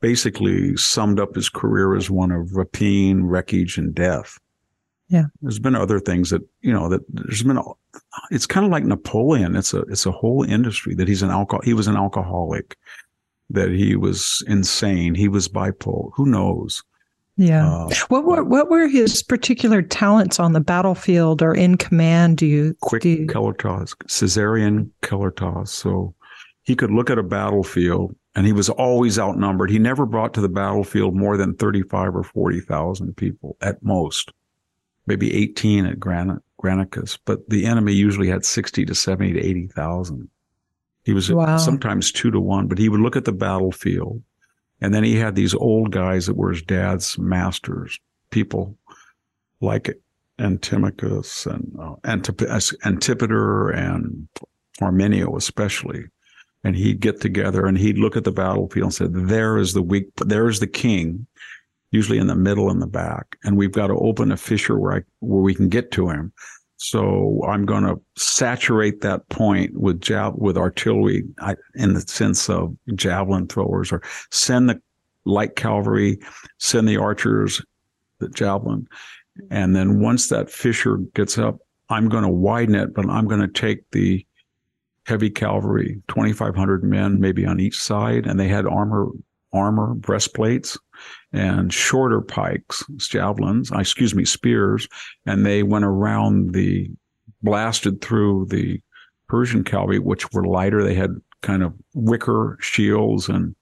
basically summed up his career as one of rapine, wreckage, and death. Yeah. There's been other things that, you know, that there's been, it's kind of like Napoleon. It's a, it's a whole industry that he's an alcohol, he was an alcoholic, that he was insane. He was bipolar. Who knows? Yeah. Uh, what were what were his particular talents on the battlefield or in command? Do you quick do you- celeritas, Caesarian celeritas. So he could look at a battlefield and he was always outnumbered. He never brought to the battlefield more than 35 or 40,000 people at most, maybe 18 at Granite, Granicus, but the enemy usually had 60 to 70 to 80,000. He was wow. sometimes two to one, but he would look at the battlefield. And then he had these old guys that were his dad's masters, people like Antimachus and uh, Antip- Antipater and Parmenio, especially. And he'd get together and he'd look at the battlefield and said, there is the weak, there is the king, usually in the middle and the back. And we've got to open a fissure where I, where we can get to him. So I'm going to saturate that point with jav- with artillery I, in the sense of javelin throwers or send the light cavalry, send the archers, the javelin. And then once that fissure gets up, I'm going to widen it, but I'm going to take the heavy cavalry, 2,500 men, maybe on each side. And they had armor, armor, breastplates and shorter pikes, javelins, uh, excuse me, spears, and they went around the, blasted through the Persian cavalry, which were lighter. They had kind of wicker shields and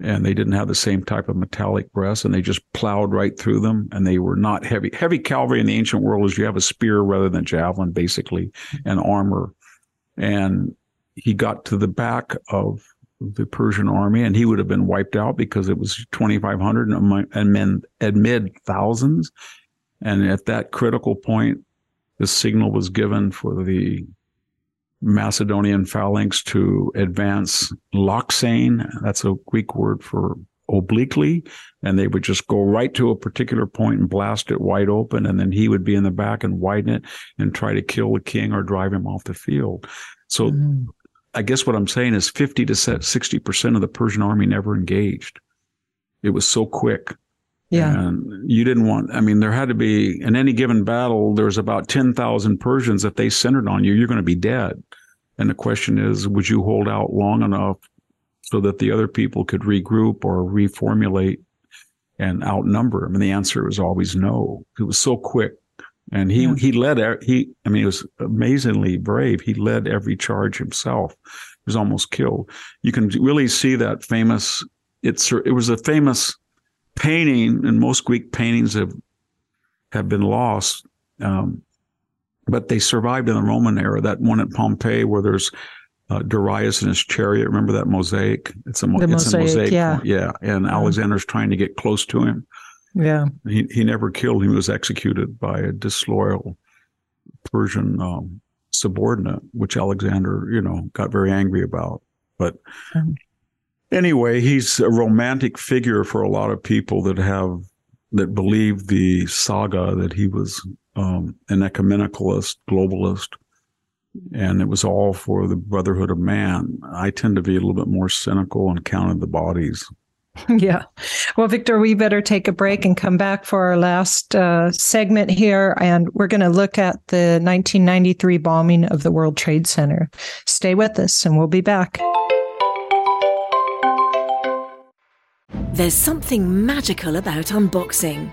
and they didn't have the same type of metallic breast and they just plowed right through them and they were not heavy heavy cavalry in the ancient world is you have a spear rather than javelin basically and armor and he got to the back of the Persian army, and he would have been wiped out because it was 2,500 and men amid thousands. And at that critical point, the signal was given for the Macedonian phalanx to advance loxane. That's a Greek word for obliquely. And they would just go right to a particular point and blast it wide open. And then he would be in the back and widen it and try to kill the king or drive him off the field. So mm-hmm. I guess what I'm saying is 50 to 60% of the Persian army never engaged. It was so quick. Yeah. And you didn't want, I mean, there had to be, in any given battle, there's about 10,000 Persians. If they centered on you, you're going to be dead. And the question is, would you hold out long enough so that the other people could regroup or reformulate and outnumber him? And the answer was always no. It was so quick. And he, yeah. he led, he, I mean, he was amazingly brave. He led every charge himself. He was almost killed. You can really see that famous, it's, it was a famous painting and most Greek paintings have, have been lost. Um, but they survived in the Roman era. That one at Pompeii where there's uh, Darius in his chariot. Remember that mosaic? It's a, it's mosaic, a mosaic. Yeah. Yeah. And Alexander's trying to get close to him. Yeah. He, he never killed. He was executed by a disloyal Persian um, subordinate, which Alexander, you know, got very angry about. But um, anyway, he's a romantic figure for a lot of people that have that believe the saga that he was um, an ecumenicalist, globalist, and it was all for the brotherhood of man. I tend to be a little bit more cynical and counted the bodies. <laughs> Yeah. Well, Victor, we better take a break and come back for our last uh, segment here. And we're going to look at the 1993 bombing of the World Trade Center. Stay with us and we'll be back. There's something magical about unboxing.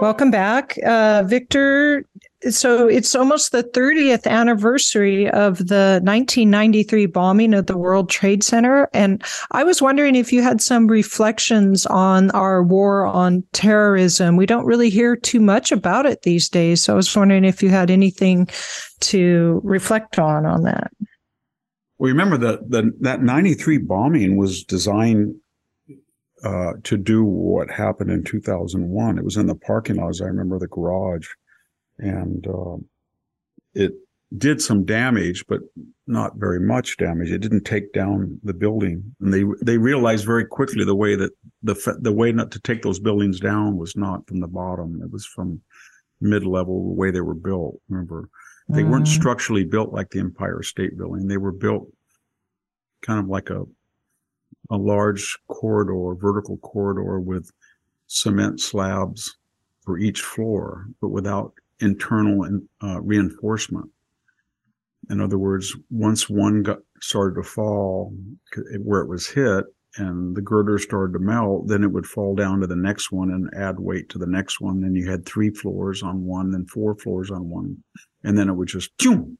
Welcome back. Uh, Victor, so it's almost the 30th anniversary of the 1993 bombing of the World Trade Center. And I was wondering if you had some reflections on our war on terrorism. We don't really hear too much about it these days. So I was wondering if you had anything to reflect on on that. Well, remember that the, that 93 bombing was designed uh, to do what happened in 2001. It was in the parking lot, as I remember the garage and uh, it did some damage, but not very much damage. It didn't take down the building, and they they realized very quickly the way that the the way not to take those buildings down was not from the bottom; it was from mid level the way they were built. Remember, they mm. weren't mm-hmm. structurally built like the Empire State Building; they were built kind of like a a large corridor, vertical corridor with cement slabs for each floor, but without internal uh, reinforcement. In other words, once one got started to fall where it was hit and the girder started to melt, then it would fall down to the next one and add weight to the next one. Then you had three floors on one, then four floors on one, and then it would just boom,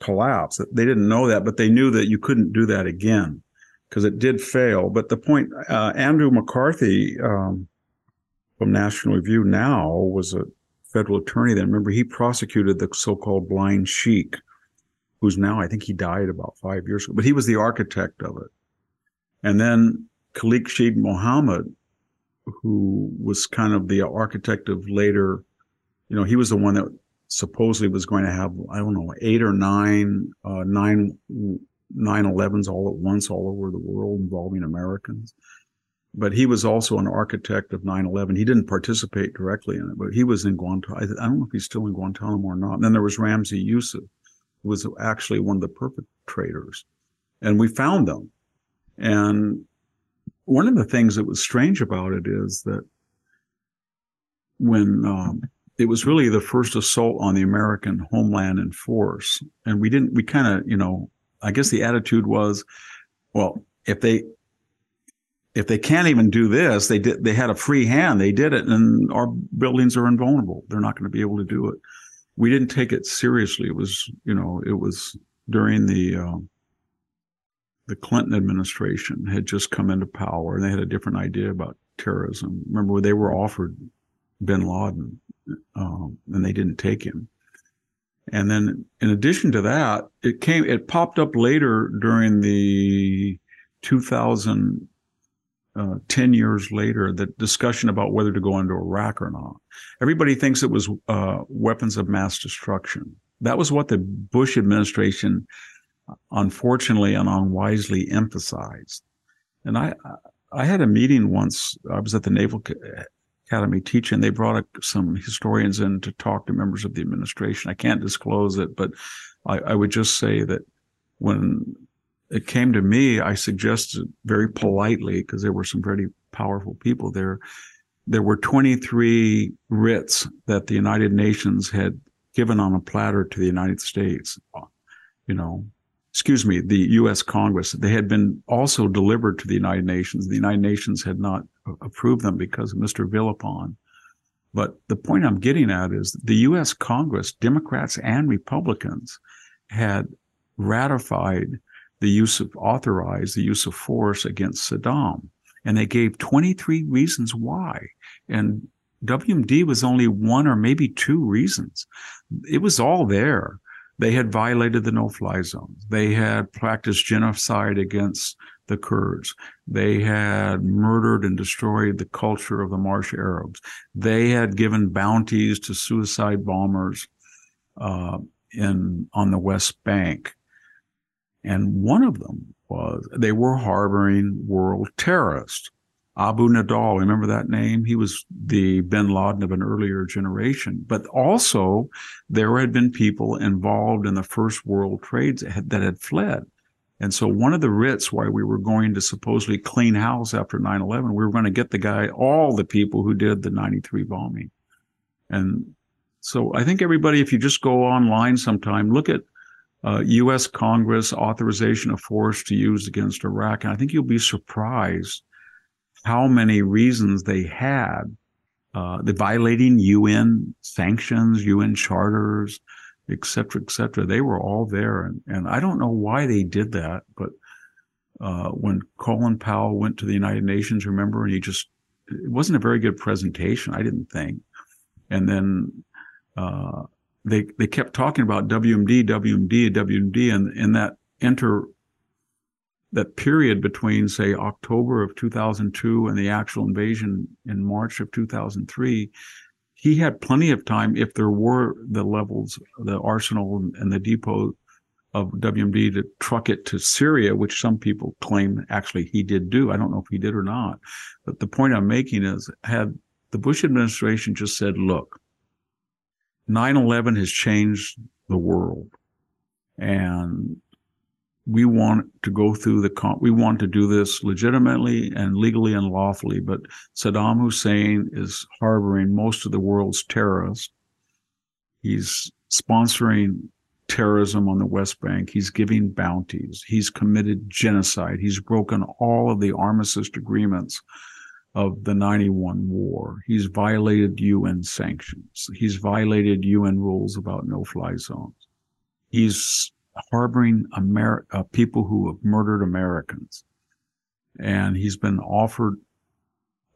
collapse. They didn't know that, but they knew that you couldn't do that again because it did fail. But the point, uh, Andrew McCarthy um, from National Review now was a federal attorney then. Remember, he prosecuted the so-called blind sheik, who's now, I think he died about five years ago, but he was the architect of it. And then Khalid Sheikh Mohammed, who was kind of the architect of later, you know, he was the one that supposedly was going to have, I don't know, eight or nine, uh, nine, 9-11s all at once all over the world involving Americans. But he was also an architect of 9-11 he didn't participate directly in it but he was in guantanamo i don't know if he's still in guantanamo or not. And then there was ramzi yousef who was actually one of the perpetrators. And we found them. And one of the things that was strange about it is that when um, it was really the first assault on the american homeland in force and we didn't we kind of you know i guess the attitude was well if they if they can't even do this, they did. They had a free hand. They did it, and our buildings are invulnerable. They're not going to be able to do it. We didn't take it seriously. It was, you know, it was during the uh, the Clinton administration had just come into power, and they had a different idea about terrorism. Remember, they were offered Bin Laden, um, and they didn't take him. And then, in addition to that, it came. It popped up later during the 2000 uh, 10 years later, the discussion about whether to go into Iraq or not. Everybody thinks it was uh, weapons of mass destruction. That was what the Bush administration, unfortunately and unwisely, emphasized. And I, I had a meeting once. I was at the Naval Academy teaching. They brought some historians in to talk to members of the administration. I can't disclose it, but I, I would just say that when it came to me, I suggested very politely, because there were some very powerful people there. There were 23 writs that the United Nations had given on a platter to the United States. You know, excuse me, the U.S. Congress. They had been also delivered to the United Nations. The United Nations had not approved them because of Mr. Villepin. But the point I'm getting at is the U.S. Congress, Democrats and Republicans, had ratified the use of authorized the use of force against Saddam. And they gave 23 reasons why. And WMD was only one or maybe two reasons. It was all there. They had violated the no-fly zone. They had practiced genocide against the Kurds. They had murdered and destroyed the culture of the Marsh Arabs. They had given bounties to suicide bombers uh, in on the West Bank. And one of them was they were harboring world terrorists. Abu Nidal, remember that name? He was the bin Laden of an earlier generation. But also, there had been people involved in the first world trades that had, that had fled. And so, one of the writs why we were going to supposedly clean house after 9 11, we were going to get the guy, all the people who did the 93 bombing. And so, I think everybody, if you just go online sometime, look at uh, U.S. Congress authorization of force to use against Iraq. And I think you'll be surprised how many reasons they had. Uh, the violating UN sanctions, UN charters, et cetera, et cetera. They were all there. And, and I don't know why they did that, but uh, when Colin Powell went to the United Nations, remember, and he just, it wasn't a very good presentation, I didn't think. And then, uh, they they kept talking about WMD, WMD, WMD, and in that enter that period between say October of 2002 and the actual invasion in March of 2003, he had plenty of time if there were the levels, the arsenal and the depot of WMD to truck it to Syria, which some people claim actually he did do. I don't know if he did or not. But the point I'm making is had the Bush administration just said, look, 9 11 has changed the world. And we want to go through the con- we want to do this legitimately and legally and lawfully but Saddam Hussein is harboring most of the world's terrorists. He's sponsoring terrorism on the West Bank. He's giving bounties. He's committed genocide. He's broken all of the armistice agreements of the 91 war. He's violated UN sanctions. He's violated UN rules about no fly zones. He's harboring Amer- uh, people who have murdered Americans. And he's been offered,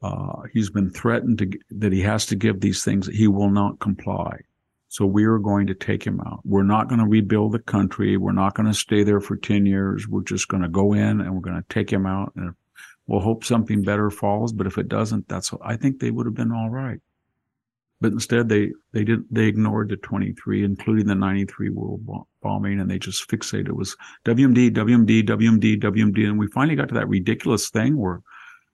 uh, he's been threatened to, that he has to give these things. He will not comply. So we are going to take him out. We're not going to rebuild the country. We're not going to stay there for 10 years. We're just going to go in and we're going to take him out and we'll hope something better falls. But if it doesn't, that's, I think they would have been all right but instead they they did they ignored the 23 including the 93 world bombing and they just fixated. It was wmd wmd wmd wmd and we finally got to that ridiculous thing where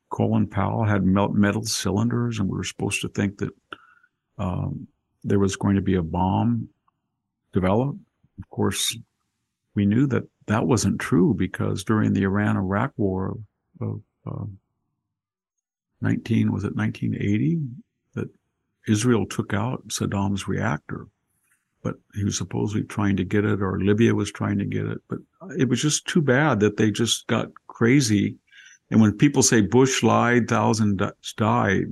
colin powell had metal cylinders and we were supposed to think that um, there was going to be a bomb developed. Of course we knew that that wasn't true because during the iran iraq war of, of uh, 19 was it 1980 Israel took out Saddam's reactor, but he was supposedly trying to get it, or Libya was trying to get it. But it was just too bad that they just got crazy. And when people say Bush lied, thousands died,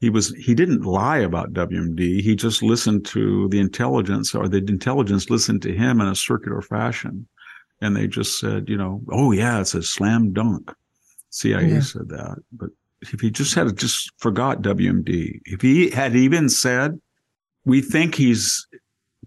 he was he didn't lie about WMD. He just listened to the intelligence, or the intelligence listened to him in a circular fashion, and they just said, you know, oh yeah, it's a slam dunk. CIA yeah. said that, but if he just had just forgot WMD, if he had even said, we think he's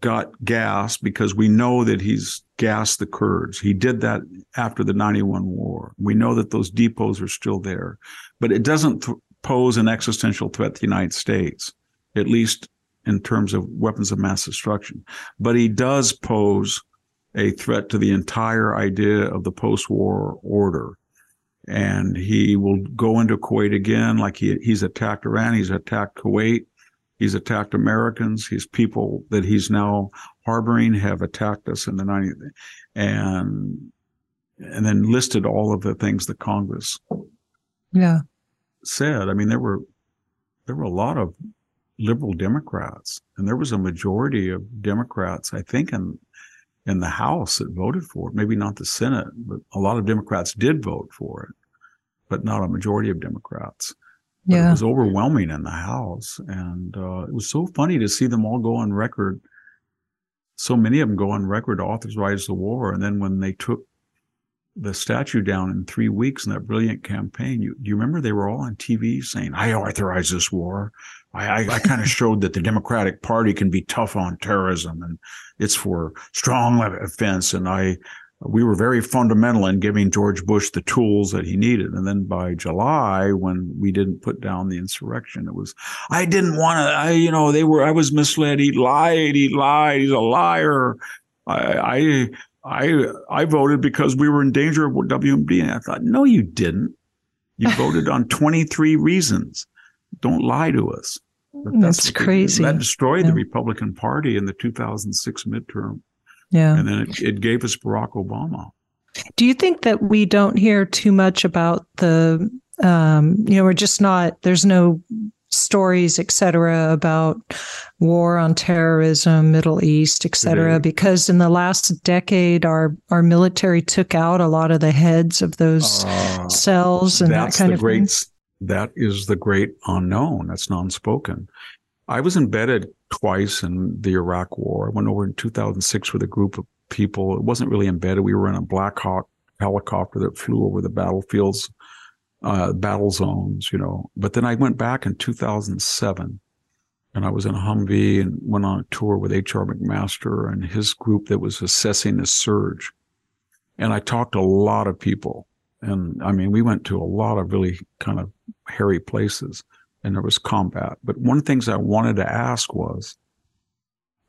got gas because we know that he's gassed the Kurds. He did that after the 91 war. We know that those depots are still there, but it doesn't th- pose an existential threat to the United States, at least in terms of weapons of mass destruction. But he does pose a threat to the entire idea of the post-war order and he will go into Kuwait again, like he, he's attacked Iran, he's attacked Kuwait, he's attacked Americans, his people that he's now harboring have attacked us in the 90s, and and then listed all of the things that Congress yeah said. I mean, there were there were a lot of liberal Democrats, and there was a majority of Democrats, I think, in in the House that voted for it. Maybe not the Senate, but a lot of Democrats did vote for it but not a majority of Democrats. But yeah. It was overwhelming in the House. And uh, it was so funny to see them all go on record. So many of them go on record to authorize the war. And then when they took the statue down in three weeks in that brilliant campaign, you, do you remember they were all on TV saying, I authorize this war. I, I, I kind of <laughs> showed that the Democratic Party can be tough on terrorism and it's for strong offense. And I, we were very fundamental in giving George Bush the tools that he needed. And then by July, when we didn't put down the insurrection, it was, I didn't want to, I, you know, they were, I was misled. He lied. He lied. He's a liar. I, I, I, I voted because we were in danger of WMD. And I thought, no, you didn't. You <laughs> voted on 23 reasons. Don't lie to us. But that's, that's crazy. That destroyed yeah. the Republican Party in the 2006 midterm. Yeah. And then it, it gave us Barack Obama. Do you think that we don't hear too much about the, um, you know, we're just not, there's no stories, et cetera, about war on terrorism, Middle East, et cetera, because in the last decade, our, our military took out a lot of the heads of those uh, cells and that kind of great, thing. That is the great unknown. That's non-spoken. I was embedded twice in the Iraq War. I went over in 2006 with a group of people. It wasn't really embedded. We were in a Black Hawk helicopter that flew over the battlefields, uh, battle zones, you know. But then I went back in 2007 and I was in a Humvee and went on a tour with H.R. McMaster and his group that was assessing the surge. And I talked to a lot of people. And I mean, we went to a lot of really kind of hairy places and there was combat. But one of the things I wanted to ask was,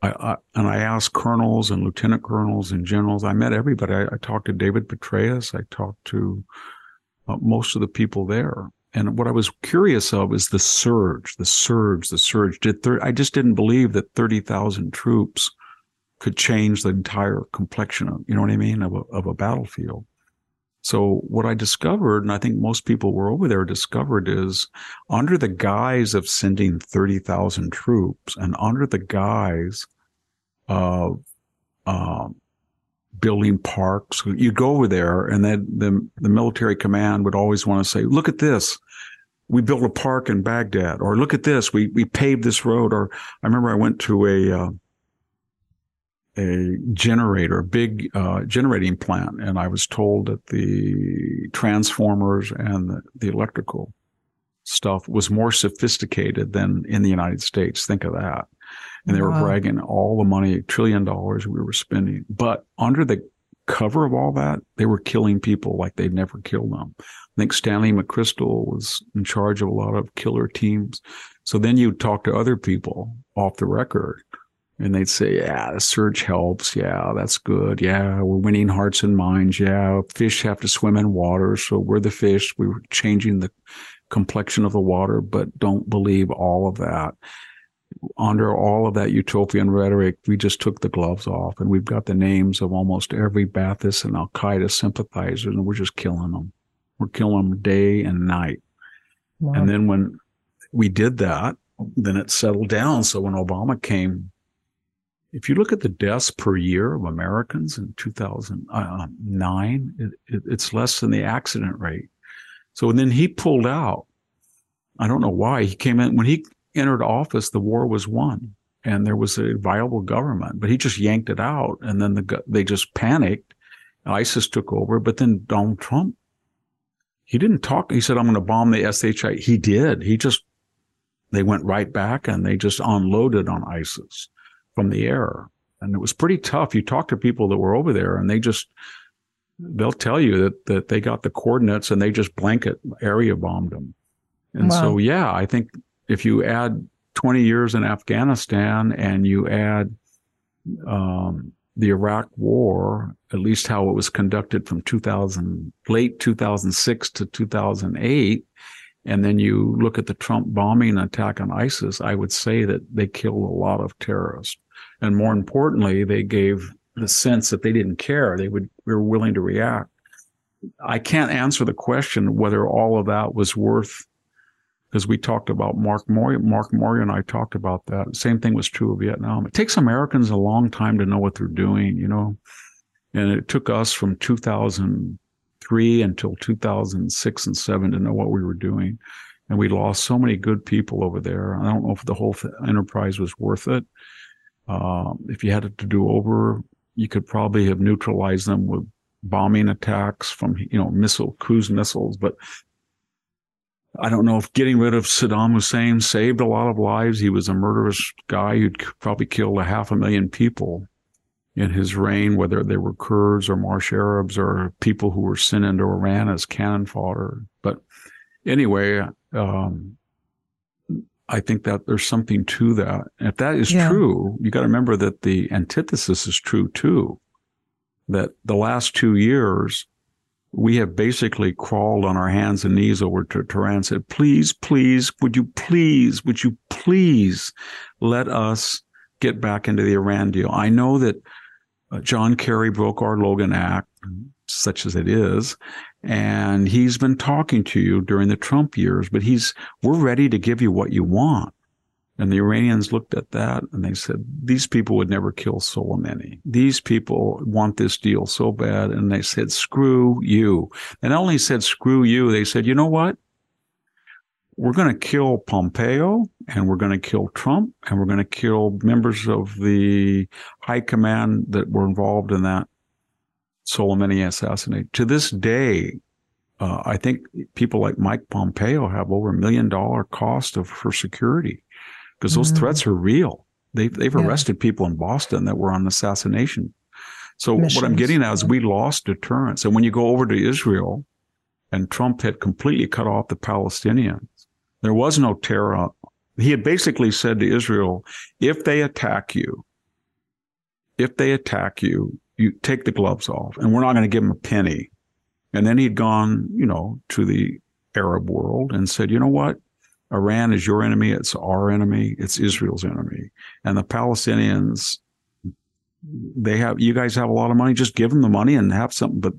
I, I and I asked colonels and lieutenant colonels and generals. I met everybody. I, I talked to David Petraeus. I talked to uh, most of the people there. And what I was curious of is the surge, the surge, the surge. Did thir- I just didn't believe that thirty thousand troops could change the entire complexion of, you know what I mean, of a, of a battlefield. So what I discovered, and I think most people were over there discovered is under the guise of sending 30,000 troops and under the guise of, um, building parks, You'd go over there and then the, the military command would always want to say, look at this. We built a park in Baghdad or look at this. We, we paved this road. Or I remember I went to a, uh, a generator, a big uh, generating plant, and I was told that the transformers and the, the, electrical stuff was more sophisticated than in the United States. Think of that. And they wow. were bragging all the money, trillion dollars we were spending. But under the cover of all that, they were killing people like they'd never killed them. I think Stanley McChrystal was in charge of a lot of killer teams. So then you'd talk to other people off the record and they'd say, yeah, the surge helps. Yeah, that's good. Yeah, we're winning hearts and minds. Yeah, fish have to swim in water. So we're the fish. We were changing the complexion of the water, but don't believe all of that. Under all of that utopian rhetoric, we just took the gloves off and we've got the names of almost every Ba'athist and Al Qaeda sympathizer and we're just killing them. We're killing them day and night. Wow. And then when we did that, then it settled down. So when Obama came if you look at the deaths per year of Americans in 2009, uh, it, it, it's less than the accident rate. So then he pulled out. I don't know why he came in when he entered office. The war was won, and there was a viable government. But he just yanked it out, and then the they just panicked. ISIS took over, but then Donald Trump, he didn't talk. He said, "I'm going to bomb the SHI." He did. He just they went right back and they just unloaded on ISIS from the air. And it was pretty tough. You talk to people that were over there and they just, they'll tell you that, that they got the coordinates and they just blanket area bombed them. And wow. so, yeah, I think if you add 20 years in Afghanistan and you add, um, the Iraq war, at least how it was conducted from 2000, late 2006 to 2008, and then you look at the Trump bombing attack on ISIS, I would say that they killed a lot of terrorists. And more importantly, they gave the sense that they didn't care. They would, were willing to react. I can't answer the question whether all of that was worth, because we talked about Mark Moyar, Mark Moyar and I talked about that. Same thing was true of Vietnam. It takes Americans a long time to know what they're doing, you know, and it took us from 2000 three until 2006 and seven to know what we were doing. And we lost so many good people over there. I don't know if the whole enterprise was worth it. Uh, if you had it to do over, you could probably have neutralized them with bombing attacks from, you know, missile cruise missiles. But I don't know if getting rid of Saddam Hussein saved a lot of lives. He was a murderous guy who'd probably killed a half a million people in his reign, whether they were Kurds or Marsh Arabs or people who were sent into Iran as cannon fodder. But anyway, um, I think that there's something to that. if that is yeah. true, you got to remember that the antithesis is true too. That the last two years, we have basically crawled on our hands and knees over to Tehran and said, please, please, would you please, would you please let us get back into the Iran deal? I know that uh, John Kerry broke our Logan Act, such as it is, and he's been talking to you during the Trump years, but he's, we're ready to give you what you want. And the Iranians looked at that and they said, these people would never kill Soleimani. These people want this deal so bad. And they said, screw you. And not only said, screw you, they said, you know what? We're going to kill Pompeo and we're going to kill Trump and we're going to kill members of the high command that were involved in that Soleimani assassination. To this day, uh, I think people like Mike Pompeo have over a million dollar cost of for security because those mm-hmm. threats are real. They've, they've yeah. arrested people in Boston that were on assassination. So Missions. what I'm getting at is we lost deterrence. And when you go over to Israel and Trump had completely cut off the Palestinians, There was no terror. He had basically said to Israel, if they attack you, if they attack you, you take the gloves off and we're not going to give them a penny. And then he'd gone, you know, to the Arab world and said, you know what? Iran is your enemy. It's our enemy. It's Israel's enemy. And the Palestinians, they have, you guys have a lot of money. Just give them the money and have something. But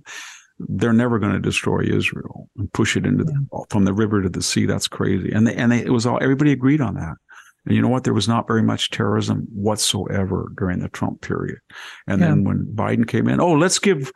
they're never going to destroy Israel and push it into the, from the river to the sea. That's crazy. And they, and they, it was all, everybody agreed on that. And you know what? There was not very much terrorism whatsoever during the Trump period. And yeah. then when Biden came in, oh, let's give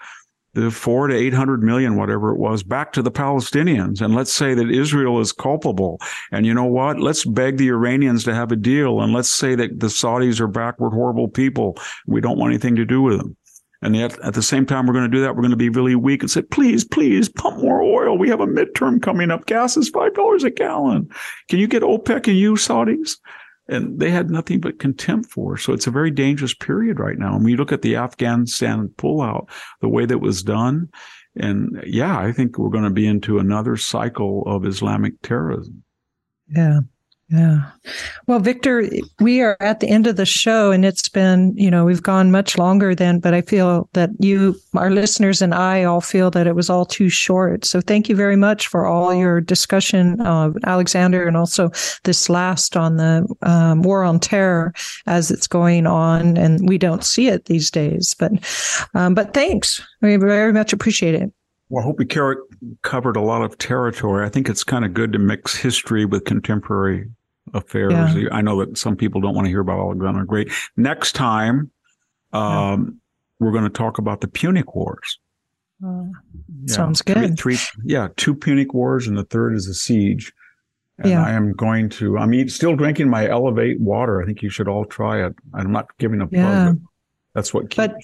the four to 800 million, whatever it was, back to the Palestinians. And let's say that Israel is culpable. And you know what? Let's beg the Iranians to have a deal. And let's say that the Saudis are backward, horrible people. We don't want anything to do with them. And yet at the same time, we're going to do that. We're going to be really weak and say, please, please pump more oil. We have a midterm coming up. Gas is $5 a gallon. Can you get OPEC and you Saudis? And they had nothing but contempt for. So it's a very dangerous period right now. And when you look at the Afghanistan pullout, the way that was done, and yeah, I think we're going to be into another cycle of Islamic terrorism. Yeah. Yeah. Well, Victor, we are at the end of the show and it's been, you know, we've gone much longer than, but I feel that you, our listeners and I all feel that it was all too short. So thank you very much for all your discussion, uh, Alexander, and also this last on the um, war on terror as it's going on. And we don't see it these days, but, um, but thanks. We very much appreciate it. Well, I hope we covered a lot of territory. I think it's kind of good to mix history with contemporary affairs. Yeah. I know that some people don't want to hear about Alexander Great. Next time, um, yeah. we're going to talk about the Punic Wars. Uh, yeah, sounds good. Three, three, yeah, two Punic Wars, and the third is a siege. And yeah. I am going to. I'm still drinking my Elevate water. I think you should all try it. I'm not giving a plug. Yeah. That's what keeps but,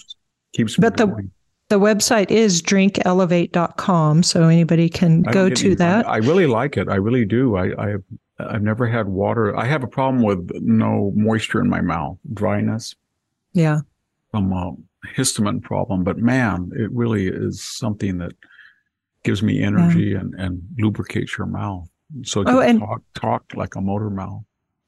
keeps. But the going. The website is drinkelevate.com, so anybody can go to that. I really like it. I really do. I, I I've never had water. I have a problem with no moisture in my mouth, dryness. Yeah. From a histamine problem, but man, it really is something that gives me energy yeah. and, and lubricates your mouth. So oh, and, talk, talk like a motor mouth.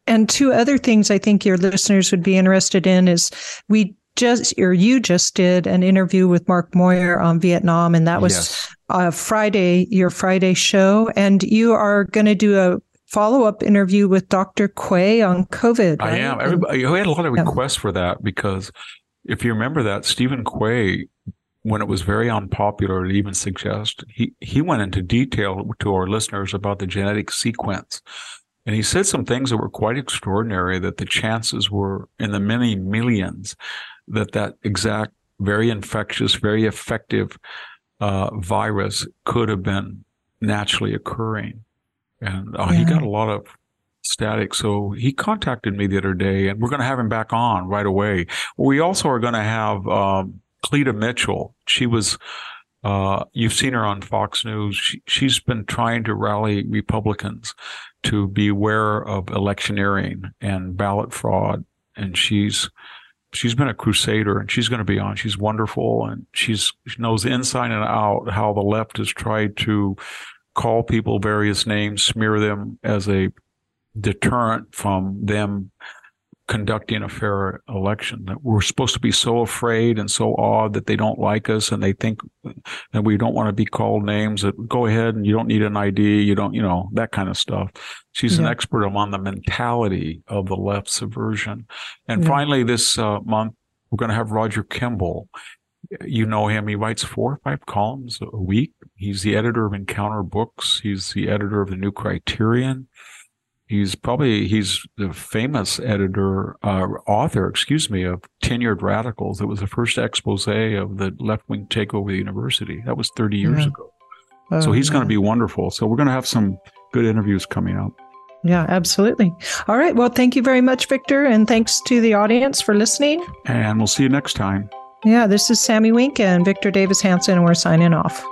And two other things I think your listeners would be interested in is we just or you just did an interview with Mark Moyar on Vietnam, and that was yes. uh, Friday, your Friday show, and you are going to do a follow up interview with Dr. Quay on COVID. Right? I am. Everybody, we had a lot of requests yeah. for that because if you remember that Steven Quay, when it was very unpopular to even suggest, he, he went into detail to our listeners about the genetic sequence. And he said some things that were quite extraordinary that the chances were in the many millions that that exact very infectious, very effective uh, virus could have been naturally occurring. And uh, yeah. he got a lot of static. So he contacted me the other day, and we're going to have him back on right away. We also are going to have um, Cleta Mitchell. She was. Uh, you've seen her on Fox News. She, she's been trying to rally Republicans to beware of electioneering and ballot fraud. And she's she's been a crusader and she's going to be on. She's wonderful and she's she knows inside and out how the left has tried to call people various names, smear them as a deterrent from them conducting a fair election. That we're supposed to be so afraid and so awed that they don't like us and they think that we don't want to be called names. That go ahead and you don't need an ID. You don't, you know, that kind of stuff. She's yeah. an expert on the mentality of the left subversion. And yeah. finally, this uh, month we're going to have Roger Kimball. You know him. He writes four or five columns a week. He's the editor of Encounter Books. He's the editor of the New Criterion he's probably he's the famous editor uh, author excuse me of tenured radicals. It was the first expose of the left-wing takeover of the university. That was 30 years yeah. ago. Oh, so he's yeah. going to be wonderful. So we're going to have some good interviews coming up. Yeah absolutely. All right. Well thank you very much victor and thanks to the audience for listening. And we'll see you next time. Yeah this is Sami Winc and victor davis hanson. And we're signing off